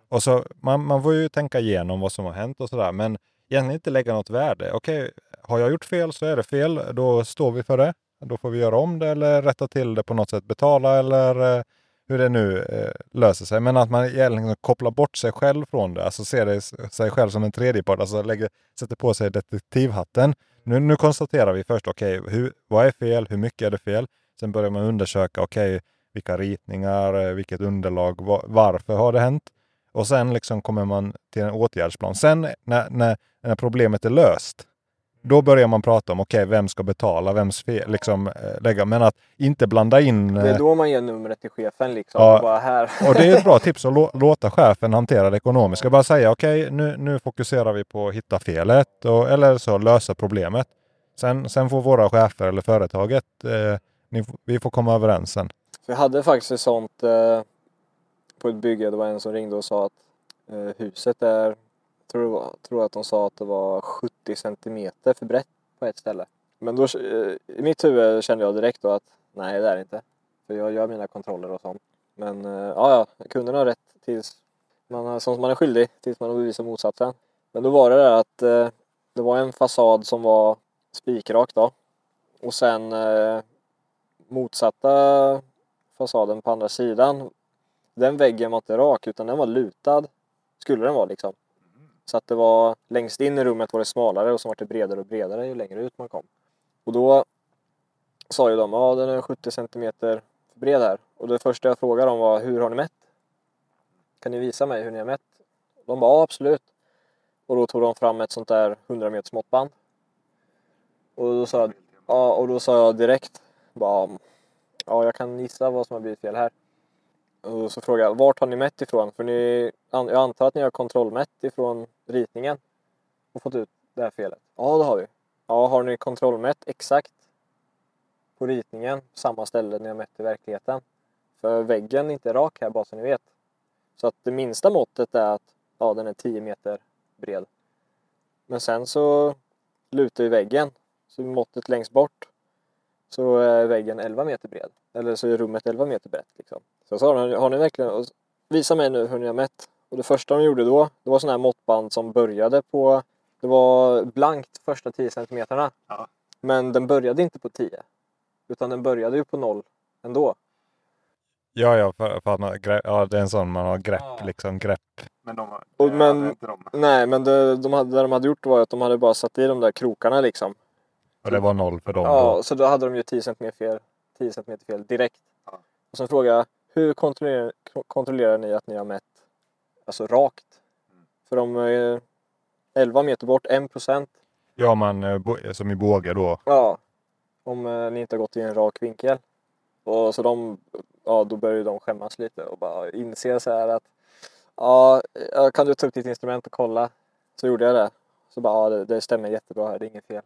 Och så, man, man får ju tänka igenom vad som har hänt och sådär, men egentligen inte lägga något värde. Okej, har jag gjort fel så är det fel, då står vi för det. Då får vi göra om det eller rätta till det på något sätt, betala eller eh, hur det nu eh, löser sig. Men att man egentligen liksom kopplar bort sig själv från det, alltså ser det, sig själv som en tredjepart, alltså lägger, sätter på sig detektivhatten. Nu, nu konstaterar vi först, okej, hur vad är fel, hur mycket är det fel? Sen börjar man undersöka, okej, vilka ritningar, eh, vilket underlag, var, varför har det hänt? Och sen liksom kommer man till en åtgärdsplan. Sen när, när, när problemet är löst, då börjar man prata om, okej, vem ska betala, vems fel, liksom eh, lägga, men att inte blanda in Det eh, är då man ger numret till chefen liksom. Ja. Och bara här. och det är ett bra tips att lå- låta chefen hantera det ekonomiska. Bara säga okej, nu, nu fokuserar vi på att hitta felet och, eller så lösa problemet. Sen, sen får våra chefer eller företaget, eh, ni, vi får komma överens sen. Vi hade faktiskt ett sånt eh, på ett bygge. Det var en som ringde och sa att eh, huset är, tror, det var, tror att de sa att det var 70 centimeter för brett på ett ställe. Men då, eh, i mitt huvud kände jag direkt då att nej det är det inte. För jag gör mina kontroller och sånt. Men eh, ja, ja, kunden har rätt tills man, som man är skyldig tills man har bevisat motsatsen. Men då var det där att eh, det var en fasad som var spikrak då. Och sen eh, motsatta fasaden på andra sidan. Den väggen var inte rak utan den var lutad. Skulle den vara liksom. Så att det var längst in i rummet var det smalare och så var det bredare och bredare ju längre ut man kom. Och då sa ju de, ja den är 70 centimeter bred här. Och det första jag frågade dem var, hur har ni mätt? Kan ni visa mig hur ni har mätt? De bara, ja absolut. Och då tog de fram ett sånt där 100 meters måttband. Och då sa jag, ja, och då sa jag direkt, bara, ja jag kan gissa vad som har blivit fel här. Och så frågade jag, vart har ni mätt ifrån? För ni, jag antar att ni har kontrollmätt ifrån ritningen och fått ut det här felet. Ja, det har vi. Ja, har ni kontrollmätt exakt på ritningen på samma ställe ni har mätt i verkligheten? För väggen är inte rak här bara så ni vet. Så att det minsta måttet är att ja, den är 10 meter bred. Men sen så lutar ju väggen. Så måttet längst bort så är väggen 11 meter bred. Eller så är rummet 11 meter brett. Liksom. Så jag sa de, har ni verkligen, och visa mig nu hur ni har mätt. Och det första de gjorde då, det var sådana här måttband som började på, det var blankt första 10 centimeterna. Ja. Men den började inte på 10. Utan den började ju på 0 ändå. Ja, ja, för, för att man, ja, det är en sån man har grepp, Ja. liksom grepp. Men de, Och men- inte de. Nej, men det de hade, det de hade gjort var att de hade bara satt i de där krokarna liksom. Och det var noll för dem. Ja, då. så då hade de ju 10 cm fel, 10 cm fel direkt. Ja. Och sen frågade jag, hur kontrollerar, kontrollerar ni att ni har mätt alltså rakt? För de är 11 meter bort, 1 procent. Ja, man, eh, bo- som i båge då. Ja, om eh, ni inte har gått i en rak vinkel. Och så de, ja då börjar de skämmas lite och bara inse så här att ja, eh, kan du ta upp ditt instrument och kolla? Så gjorde jag det. Så bara, ja det, det stämmer jättebra här, det är inget fel.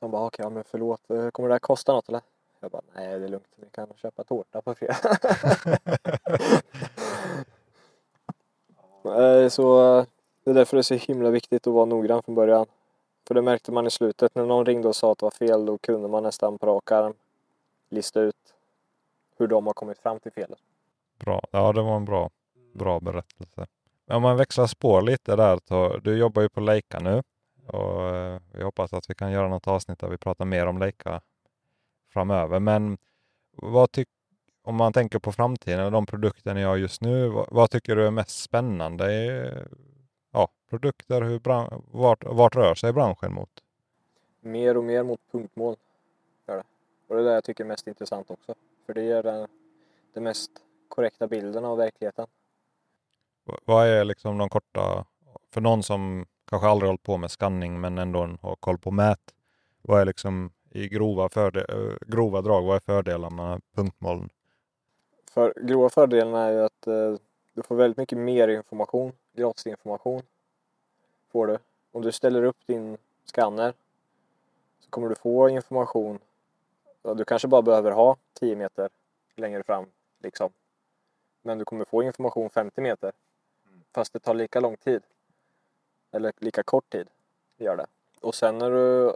De bara, okej, ja, men förlåt, eh, kommer det här kosta något eller? Jag bara, nej det är lugnt, ni kan köpa tårta på fredag. Så det är därför det är så himla viktigt att vara noggrann från början. För det märkte man i slutet, när någon ringde och sa att det var fel, då kunde man nästan på rak arm lista ut hur de har kommit fram till felet. Bra. Ja, det var en bra, bra berättelse. Om man växlar spår lite där, så du jobbar ju på Leica nu och eh, vi hoppas att vi kan göra något avsnitt där vi pratar mer om Leica framöver. Men vad tyck, om man tänker på framtiden och de produkter ni har just nu, vad, vad tycker du är mest spännande? Ja, produkter, hur bran, vart, vart rör sig branschen mot? Mer och mer mot punktmål. Gör det. Och det är det jag tycker är mest intressant också. För det ger den, den mest korrekta bilden av verkligheten. Vad är liksom de korta, för någon som kanske aldrig hållit på med skanning men ändå har koll på mät, vad är liksom i grova, förde, eh, grova drag, vad är fördelarna med punktmoln? För grova fördelarna är ju att eh, du får väldigt mycket mer information, gratisinformation. Får du. Om du ställer upp din skanner så kommer du få information. Du kanske bara behöver ha 10 meter längre fram liksom. Men du kommer få information 50 meter. Fast det tar lika lång tid. Eller lika kort tid. Det gör det. Och sen när du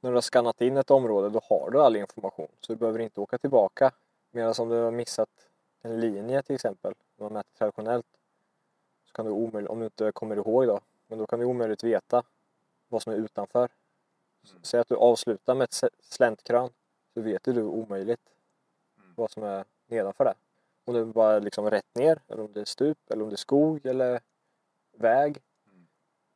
när du har skannat in ett område då har du all information. Så du behöver inte åka tillbaka Medan om du har missat en linje till exempel, om man mäter traditionellt, så kan du omöjligt, om du inte kommer ihåg då, men då kan du omöjligt veta vad som är utanför. Säg att du avslutar med ett släntkrön, så vet du omöjligt vad som är nedanför det. Om det är bara liksom rätt ner, eller om det är stup, eller om det är skog eller väg.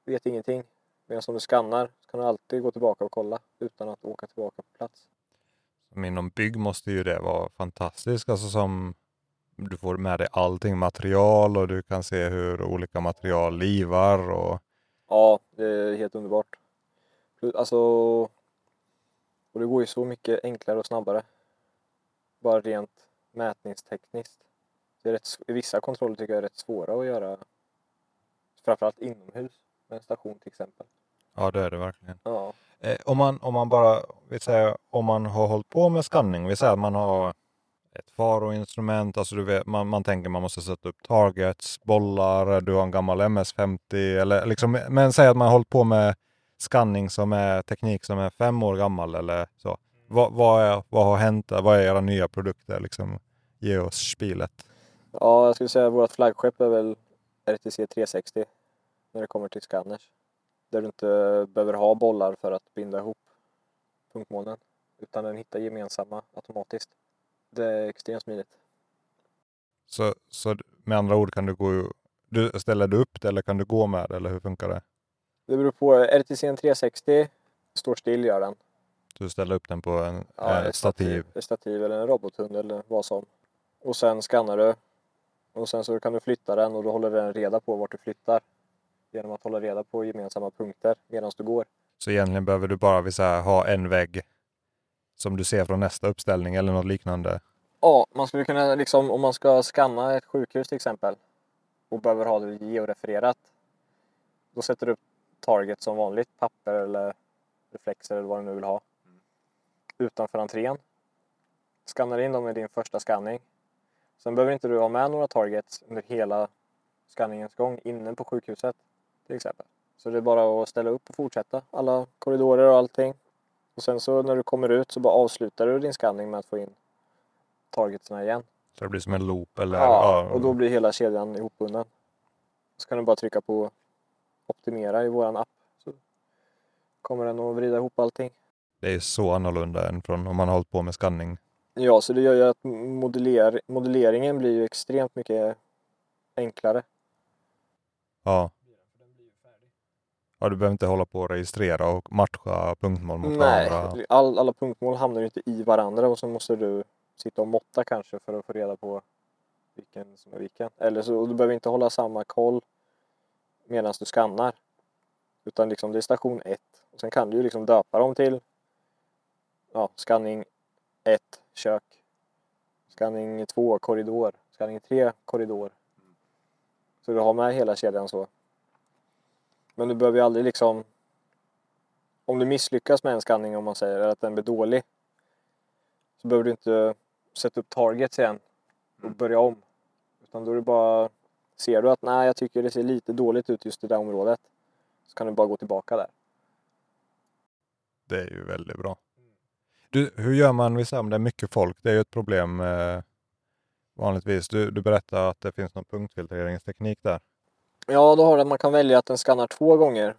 Vet ingenting. Medan om du skannar så kan du alltid gå tillbaka och kolla utan att åka tillbaka på plats. Inom bygg måste ju det vara fantastiskt, alltså som du får med dig allting material och du kan se hur olika material livar och Ja, det är helt underbart. Alltså, och det går ju så mycket enklare och snabbare. Bara rent mätningstekniskt. Det är rätt, vissa kontroller tycker jag är rätt svåra att göra. Framförallt inomhus med en station till exempel. ja det är det verkligen. Ja, Eh, om, man, om man bara, vi säger om man har hållit på med skanning, vi säger att man har ett faroinstrument, alltså du vet, man, man tänker man måste sätta upp targets, bollar, du har en gammal MS-50 eller liksom, men säg att man har hållit på med skanning som är teknik som är fem år gammal eller så. Vad, vad, är, vad har hänt? Vad är era nya produkter? Liksom, ge oss spilet. ja jag skulle säga att vårt flaggskepp är väl RTC 360 när det kommer till scanners. Där du inte behöver ha bollar för att binda ihop punktmålen. Utan den hittar gemensamma automatiskt. Det är extremt smidigt. Så, så med andra ord kan du gå, du, ställer du upp det eller kan du gå med det eller hur funkar det? Det beror på. RTC 360 står still gör den. Du ställer upp den på en Ja, eh, ett stativ. Ett stativ eller en robothund eller vad som. Och sen skannar du. Och sen så kan du flytta den och då håller den reda på vart du flyttar. Genom att hålla reda på gemensamma punkter medan du går. Så egentligen behöver du bara säga, ha en vägg som du ser från nästa uppställning eller något liknande. Ja, man skulle kunna liksom om man ska skanna ett sjukhus till exempel och behöver ha det georefererat. Då sätter du upp target som vanligt, papper eller reflexer eller vad du nu vill ha. Utanför entrén. Skannar in dem med din första skanning. Sen behöver inte du ha med några targets under hela skanningens gång inne på sjukhuset till exempel. Så det är bara att ställa upp och fortsätta alla korridorer och allting. Och sen så när du kommer ut så bara avslutar du din skanning med att få in targetsna igen. Så det blir som en loop eller Ja, och då blir hela kedjan ihopbunden. Så kan du bara trycka på optimera i våran app. Så kommer den att vrida ihop allting. Det är så annorlunda än från om man har hållit på med skanning. Ja, så det gör ju att modeller, modelleringen blir ju extremt mycket enklare. Ja. Ja, du behöver inte hålla på och registrera och matcha punktmål mot Nej, varandra. all, alla punktmål hamnar ju inte i varandra och så måste du sitta och måtta kanske för att få reda på vilken som är vilken. Eller så och du behöver inte hålla samma koll medan du skannar. Utan liksom det är station 1. Och sen kan du ju liksom döpa dem till ja, skanning 1, kök. Skanning 2, korridor. Skanning 3, korridor. Så du har med hela kedjan så. Men du behöver ju aldrig liksom om du misslyckas med en skanning om man säger att den blir dålig så behöver du inte sätta upp targets igen och börja om. Utan då är det bara, ser du att nej jag tycker det ser lite dåligt ut just i det där området så kan du bara gå tillbaka där. Det är ju väldigt bra. Du, hur gör man vi säger, om det är mycket folk? Det är ju ett problem eh, vanligtvis. Du, du berättade att det finns någon punktfiltreringsteknik där. Ja, då har det, man kan välja att den skannar två gånger.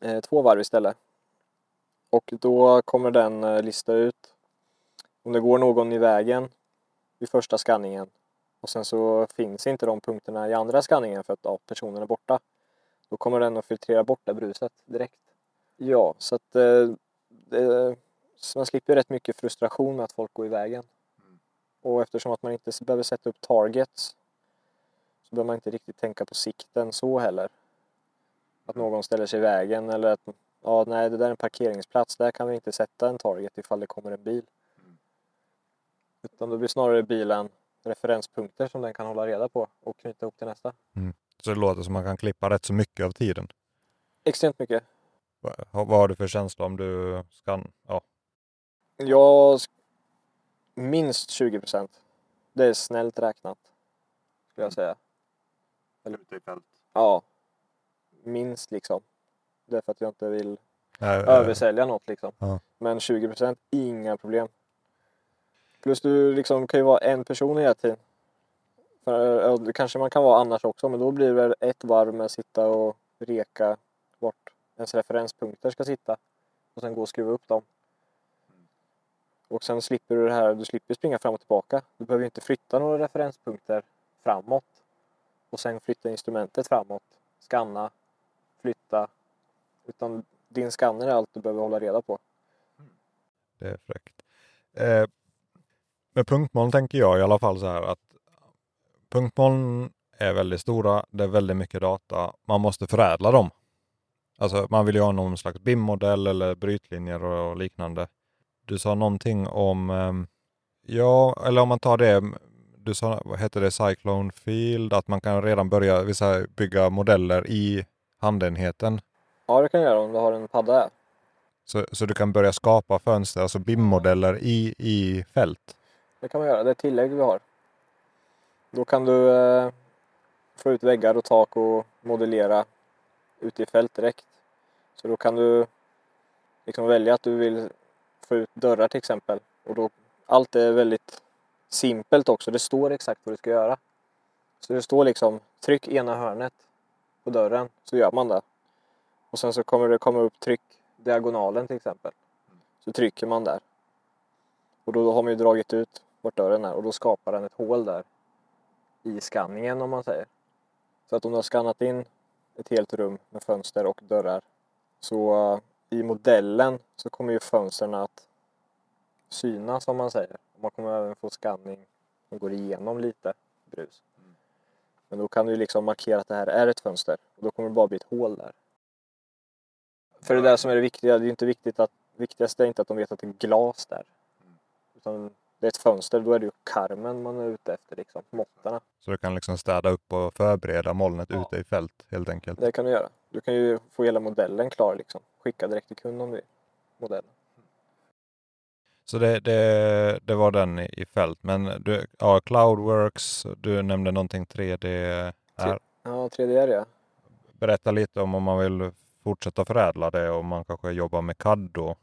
Eh, två varv istället. Och då kommer den eh, lista ut om det går någon i vägen vid första skanningen och sen så finns inte de punkterna i andra skanningen för att ja, personen är borta. Då kommer den att filtrera bort det bruset direkt. Ja, så att eh, det, så man slipper rätt mycket frustration med att folk går i vägen. Och eftersom att man inte behöver sätta upp targets behöver man inte riktigt tänka på sikten så heller. Att någon ställer sig i vägen eller att ja, nej, det där är en parkeringsplats, där kan vi inte sätta en target ifall det kommer en bil. Utan då blir snarare bilen referenspunkter som den kan hålla reda på och knyta ihop till nästa. Så det låter som man kan klippa rätt så mycket av tiden. Extremt mycket. Vad, vad har du för känsla om du skan... Ja, Jag minst 20 procent. Det är snällt räknat. Skulle jag säga. Ute i fält. Ja. Minst liksom. Det är för att jag inte vill Nej, översälja något liksom. Ja. Men 20 procent, inga problem. Plus du liksom kan ju vara en person hela tiden. För, det kanske man kan vara annars också, men då blir det väl ett varv med att sitta och reka vart ens referenspunkter ska sitta. Och sen gå och skruva upp dem. Och sen slipper du det här, du slipper springa fram och tillbaka. Du behöver ju inte flytta några referenspunkter framåt. Och sen flytta instrumentet framåt. Skanna, flytta. Utan din skanner är allt du behöver hålla reda på. Det är fräckt. Eh, med punktmoln tänker jag i alla fall så här att punktmoln är väldigt stora. Det är väldigt mycket data. Man måste förädla dem. Alltså man vill ju ha någon slags BIM-modell eller brytlinjer och liknande. Du sa någonting om, ehm, ja, eller om man tar det, du sa, vad heter det, Cyclone Field, att man kan redan börja vissa, bygga modeller i handenheten. Ja, det kan du göra om du har en padda här. Så, så du kan börja skapa fönster, alltså BIM-modeller i, i fält. Det kan man göra, det är tillägg vi har. Då kan du eh, få ut väggar och tak och modellera ute i fält direkt. Så då kan du liksom välja att du vill få ut dörrar till exempel. Och då, allt är väldigt simpelt också, det står exakt vad du ska göra. Så det står liksom tryck ena hörnet på dörren, så gör man det. Och sen så kommer det komma upp tryck diagonalen till exempel. Så trycker man där. Och då har man ju dragit ut vart dörren är och då skapar den ett hål där i skanningen om man säger. Så att om du har skannat in ett helt rum med fönster och dörrar så eh, i modellen så kommer ju fönstren att synas om man säger. Och Man kommer även få skanning som går igenom lite brus. Men då kan du liksom markera att det här är ett fönster och då kommer det bara bli ett hål där. För det där som är det viktiga, det är ju inte viktigt att, viktigast är inte att de vet att det är glas där. Utan det är ett fönster, då är det ju karmen man är ute efter liksom, måttarna. Så du kan liksom städa upp och förbereda molnet ute i fält helt enkelt. Det kan du göra. Du kan ju få hela modellen klar liksom. Skicka direkt till kund om du vill. Modellen. Så det, det, det var den i, fält. Men du, ja, Cloudworks, du nämnde någonting 3D. Här. Ja, 3D ja. Berätta lite om om man vill fortsätta förädla det och man kanske jobbar med CAD då.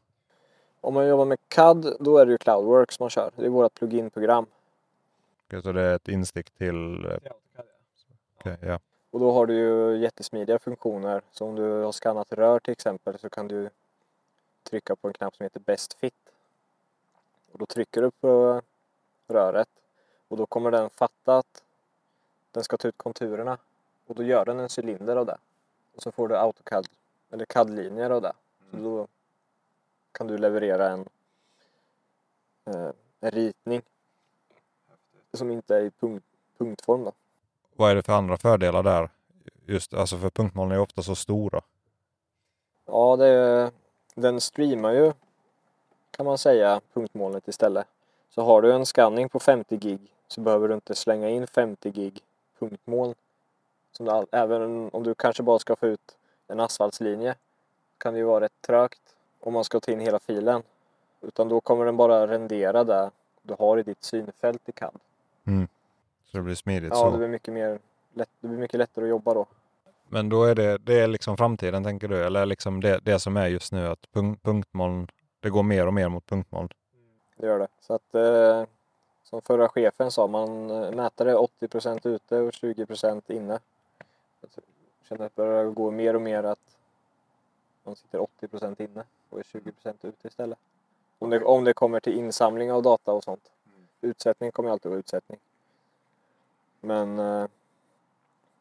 Om man jobbar med CAD, då är det ju Cloudworks man kör. Det är vårt plugin-program. Okej, Så det är ett instick till... eh, okej, ja. Och då har du ju jättesmidiga funktioner. Så om du har skannat rör till exempel så kan du trycka på en knapp som heter Best Fit. Och då trycker du på röret och då kommer den fatta att den ska ta ut konturerna. Och då gör den en cylinder av det. Och så får du AutoCAD eller CAD-linjer av det. Så då kan du leverera en, eh, en ritning som inte är i punkt, punktform. Då. Vad är det för andra fördelar där? Just alltså för punktmoln är ofta så stora. Ja, det, är- den streamar ju kan man säga punktmolnet istället. Så har du en scanning på 50 gig så behöver du inte slänga in 50 gig punktmoln. Som du även om du kanske bara ska få ut en asfaltslinje kan det ju vara rätt trögt om man ska ta in hela filen. Utan då kommer den bara rendera där du har i ditt synfält i CAD. Så det blir smidigt Ja, så. det blir mycket mer lätt, det blir mycket lättare att jobba då. Men då är det, det är liksom framtiden tänker du? Eller liksom det, det som är just nu att punk, punktmoln, det går mer och mer mot punktmoln? Det gör det. Så att eh, som förra chefen sa, man eh, mätare 80% ute och 20% inne. Jag känner att det börjar gå mer och mer att man sitter 80% inne och är 20% ute istället. Om det, om det kommer till insamling av data och sånt. Utsättning kommer alltid vara utsättning. Men eh,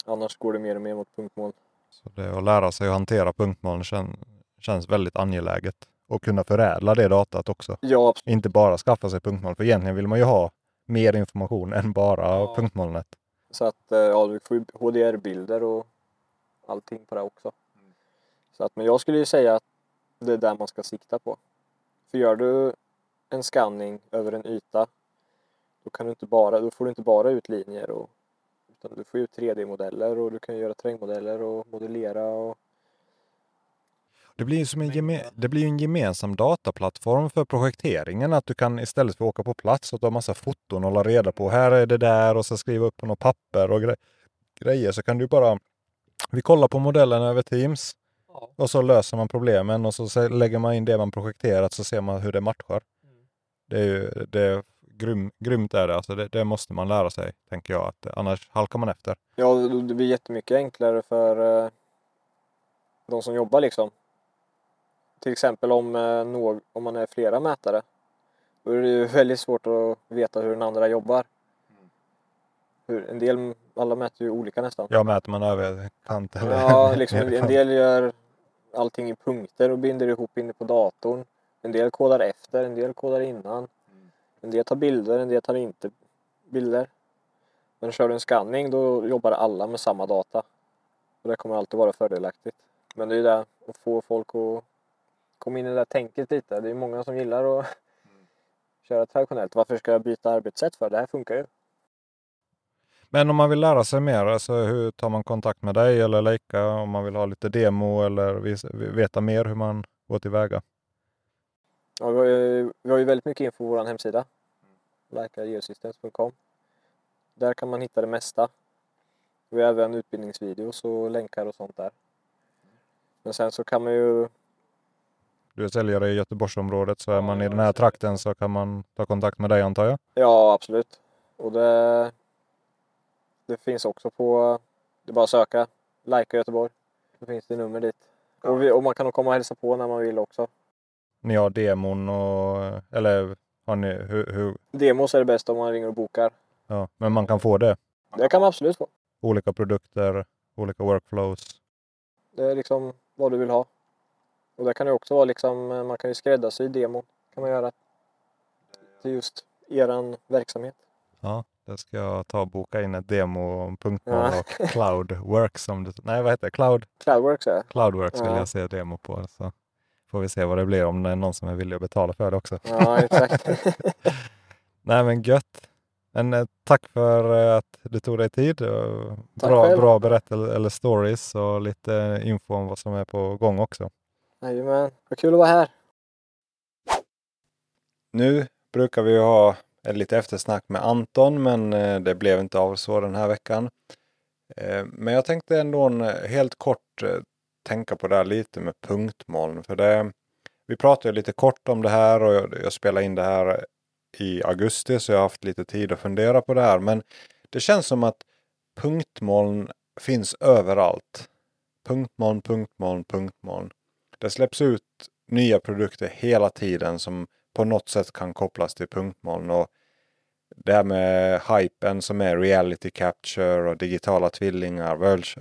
annars går det mer och mer mot punktmål. Så det att lära sig att hantera punktmoln kän, känns väldigt angeläget. Och kunna förädla det datat också. Ja, absolut. Inte bara skaffa sig punktmoln, för egentligen vill man ju ha mer information än bara Ja. punktmolnet. Så att eh, ja, du får ju HDR-bilder och allting på det också. Så att, men jag skulle ju säga att det är där man ska sikta på. För gör du en scanning över en yta då, kan du inte bara, då får du inte bara ut linjer och, utan du får ut 3D-modeller och du kan göra terrängmodeller och modellera och Det blir ju som en, geme, det blir en gemensam dataplattform för projekteringen. Att du kan istället för att åka på plats och ta massa foton och hålla reda på här är det där och så skriva upp på något papper och gre grejer så kan du bara vi kollar på modellen över Teams och så löser man problemen och så lägger man in det man projekterat så ser man hur det matchar. Det är ju det är grym, grymt är det. Alltså det, det måste man lära sig, tänker jag. Att, annars halkar man efter. Ja, det det blir jättemycket enklare för eh, de som jobbar liksom. Till exempel om, eh, om man är flera mätare. Då är det ju väldigt svårt att veta hur den andra jobbar. Hur, en del, alla mäter ju olika nästan. Ja, mäter man över kant eller Ja, liksom, en del gör allting i punkter och binder ihop inne på datorn. En del kodar efter, en del kodar innan. En del tar bilder, en del tar inte bilder. Men kör du en scanning då jobbar alla med samma data. Och det kommer alltid vara fördelaktigt. Men det är ju det att få folk att komma in i det där tänket lite. Det är många som gillar att köra traditionellt. Varför ska jag byta arbetssätt för? Det här funkar ju. Men om man vill lära sig mer, alltså hur tar man kontakt med dig eller Leica om man vill ha lite demo eller veta mer hur man går tillväga? Ja, vi, har ju, vi har ju väldigt mycket info på vår hemsida. likeageosystems.com Där kan man hitta det mesta. Vi har även utbildningsvideos och länkar och sånt där. Men sen så kan man ju, Du är säljare i Göteborgsområdet så är man i den här trakten så kan man ta kontakt med dig antar jag? ja absolut. Och det, det finns också på, det är bara att söka, Like Göteborg. Så finns det nummer dit. Och, vi, och man kan nog komma och hälsa på när man vill också. Ni har demon och eller har ni hur, hur Demos är det bästa om man ringer och bokar. ja, men man kan få det? Det kan man absolut få. Olika produkter, olika workflows. Det är liksom vad du vill ha. Och det kan ju också vara liksom, eh, man kan ju skräddarsy demon. kan man göra. Till just eran verksamhet. Ja, det ska jag ta och boka in ett demo om punktmål Ja. och Cloudworks som du, nej vad heter det? Cloud, Cloudworks det. Cloudworks vill Ja. jag se demo på. Så får vi se vad det blir om det är någon som är villig att betala för det också. Ja, exakt. Nej men gött. Men eh, tack för eh, att du tog dig tid. Tack Bra, själv. bra berättelser eller stories och lite info om vad som är på gång också. Jajamän, vad kul att vara här. Nu brukar vi ju ha ett lite eftersnack med Anton men eh, det blev inte av så den här veckan. Eh, men jag tänkte ändå en, eh, helt kort tänka på det här lite med punktmoln. För det, vi pratade ju lite kort om det här och jag, jag spelade in det här i augusti så jag har haft lite tid att fundera på det här. Men det känns som att punktmoln finns överallt. Punktmoln, punktmoln, punktmoln. Det släpps ut nya produkter hela tiden som på något sätt kan kopplas till punktmoln. Och det här med hypen som är reality capture och digitala tvillingar,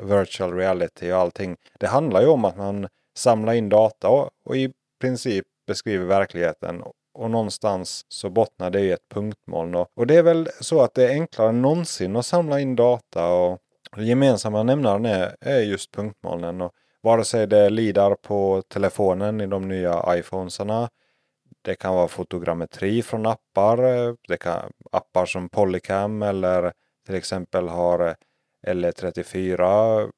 virtual reality och allting. Det handlar ju om att man samlar in data och, och i princip beskriver verkligheten. Och någonstans så bottnar det i ett punktmoln. Och, och det är väl så att det är enklare än någonsin att samla in data. Och den gemensamma nämnaren är, är just punktmolnen. Och vare sig det är lidar på telefonen i de nya iPhonesarna det kan vara fotogrammetri från appar. Det kan, appar som Polycam eller till exempel har eh, LE34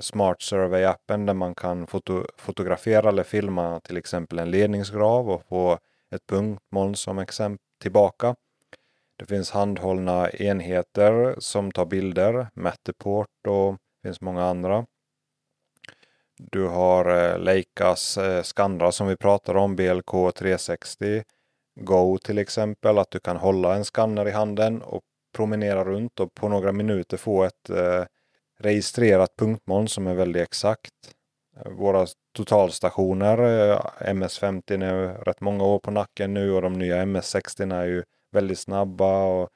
Smart Survey-appen där man kan foto fotografera eller filma till exempel en ledningsgrav och få ett punktmoln som exempel tillbaka. Det finns handhållna enheter som tar bilder, Matterport och det finns många andra. Du har eh, Leicas eh, skannrar som vi pratar om, BLK 360. Go till exempel, att du kan hålla en skanner i handen och promenera runt och på några minuter få ett eh, registrerat punktmoln som är väldigt exakt. Eh, våra totalstationer, MS50 är rätt många år på nacken nu och de nya MS60 är ju väldigt snabba och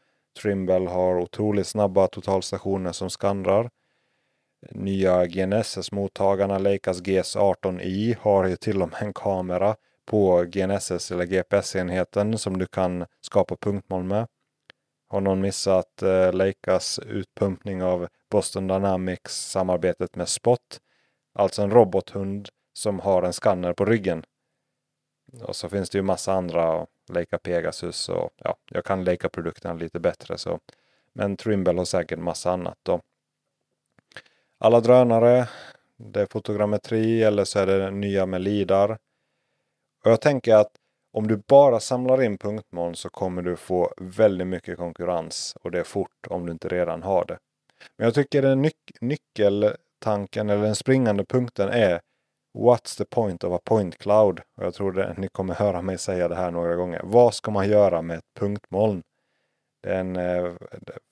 Trimble har otroligt snabba totalstationer som skannrar. Nya GNSS-mottagarna, Leicas GS18i, har ju till och med en kamera på GNSS eller GPS-enheten som du kan skapa punktmål med. Har någon missat eh, Leicas utpumpning av Boston Dynamics samarbetet med Spot? Alltså en robothund som har en skanner på ryggen. Och så finns det ju massa andra, Leica Pegasus och ja, jag kan Leica-produkterna lite bättre så. Men Trimble har säkert massa annat då. Alla drönare, det är fotogrammetri eller så är det nya med LIDAR. Och jag tänker att om du bara samlar in punktmoln så kommer du få väldigt mycket konkurrens och det är fort om du inte redan har det. Men jag tycker den nyc nyckeltanken eller den springande punkten är What's the point of a point cloud? Och jag tror det, ni kommer höra mig säga det här några gånger. Vad ska man göra med ett punktmoln? En eh,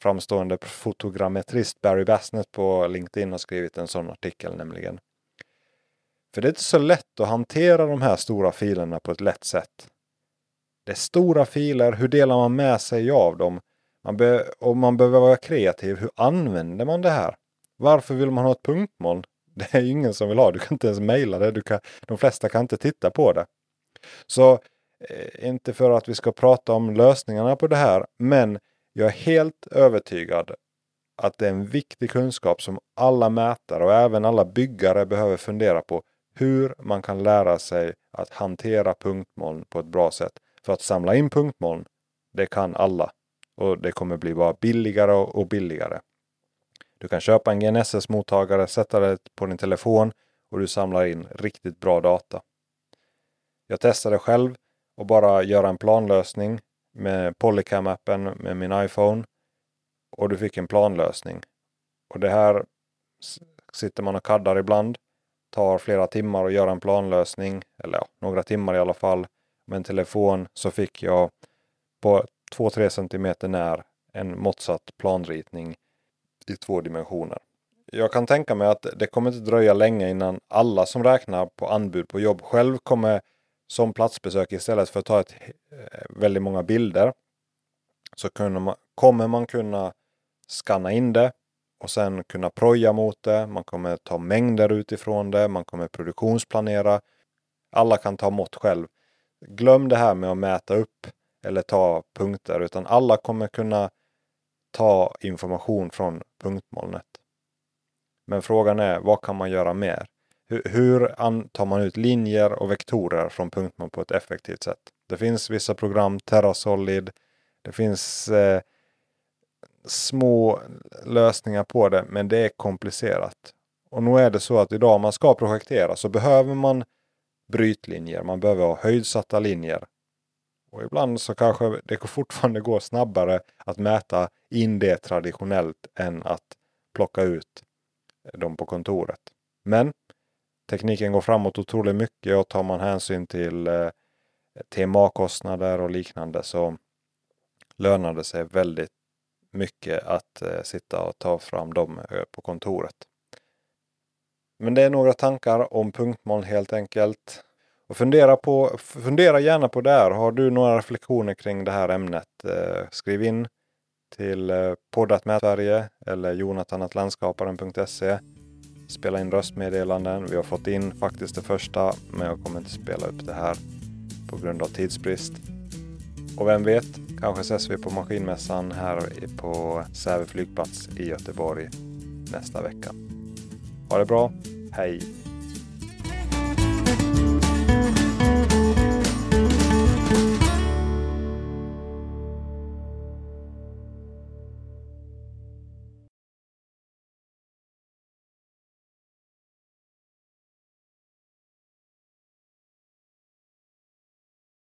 framstående fotogrammetrist, Barry Bassnett på LinkedIn har skrivit en sån artikel nämligen. För det är inte så lätt att hantera de här stora filerna på ett lätt sätt. Det är stora filer, hur delar man med sig av dem? Man och man behöver vara kreativ, hur använder man det här? Varför vill man ha ett punktmoln? Det är ju ingen som vill ha, du kan inte ens mejla det, du kan, de flesta kan inte titta på det. Så Eh, inte för att vi ska prata om lösningarna på det här, men jag är helt övertygad att det är en viktig kunskap som alla mätare och även alla byggare behöver fundera på hur man kan lära sig att hantera punktmoln på ett bra sätt. För att samla in punktmoln, det kan alla. Och det kommer bli bara billigare och billigare. Du kan köpa en GNSS-mottagare, sätta det på din telefon och du samlar in riktigt bra data. Jag testade själv och bara göra en planlösning med Polycam-appen med min iPhone. Och du fick en planlösning. Och det här sitter man och kaddar ibland. Tar flera timmar att göra en planlösning. Eller ja, några timmar i alla fall. Med en telefon så fick jag på 2-3 cm när en måttsatt planritning i två dimensioner. Jag kan tänka mig att det kommer inte dröja länge innan alla som räknar på anbud på jobb själv kommer som platsbesök istället för att ta ett, eh, väldigt många bilder så man, kommer man kunna skanna in det och sen kunna proja mot det. Man kommer ta mängder utifrån det. Man kommer produktionsplanera. Alla kan ta mått själv. Glöm det här med att mäta upp eller ta punkter utan alla kommer kunna ta information från punktmolnet. Men frågan är vad kan man göra mer? Hur, hur tar man ut linjer och vektorer från punktmål på ett effektivt sätt? Det finns vissa program, TerraSolid, det finns eh, små lösningar på det, men det är komplicerat. Och nu är det så att idag om man ska projektera så behöver man brytlinjer, man behöver ha höjdsatta linjer. Och ibland så kanske det fortfarande går snabbare att mäta in det traditionellt än att plocka ut dem på kontoret. Men tekniken går framåt otroligt mycket och tar man hänsyn till eh, TMA-kostnader och liknande så lönar det sig väldigt mycket att eh, sitta och ta fram dem eh, på kontoret. Men det är några tankar om punktmoln helt enkelt. Och fundera, på, fundera gärna på det här. Har du några reflektioner kring det här ämnet? Eh, skriv in till eh, poddatmätsverige eller jonathanatlandskaparen.se. Spela in röstmeddelanden. Vi har fått in faktiskt det första men jag kommer inte spela upp det här på grund av tidsbrist. Och vem vet, kanske ses vi på Maskinmässan här på Säve flygplats i Göteborg nästa vecka. Ha det bra, hej!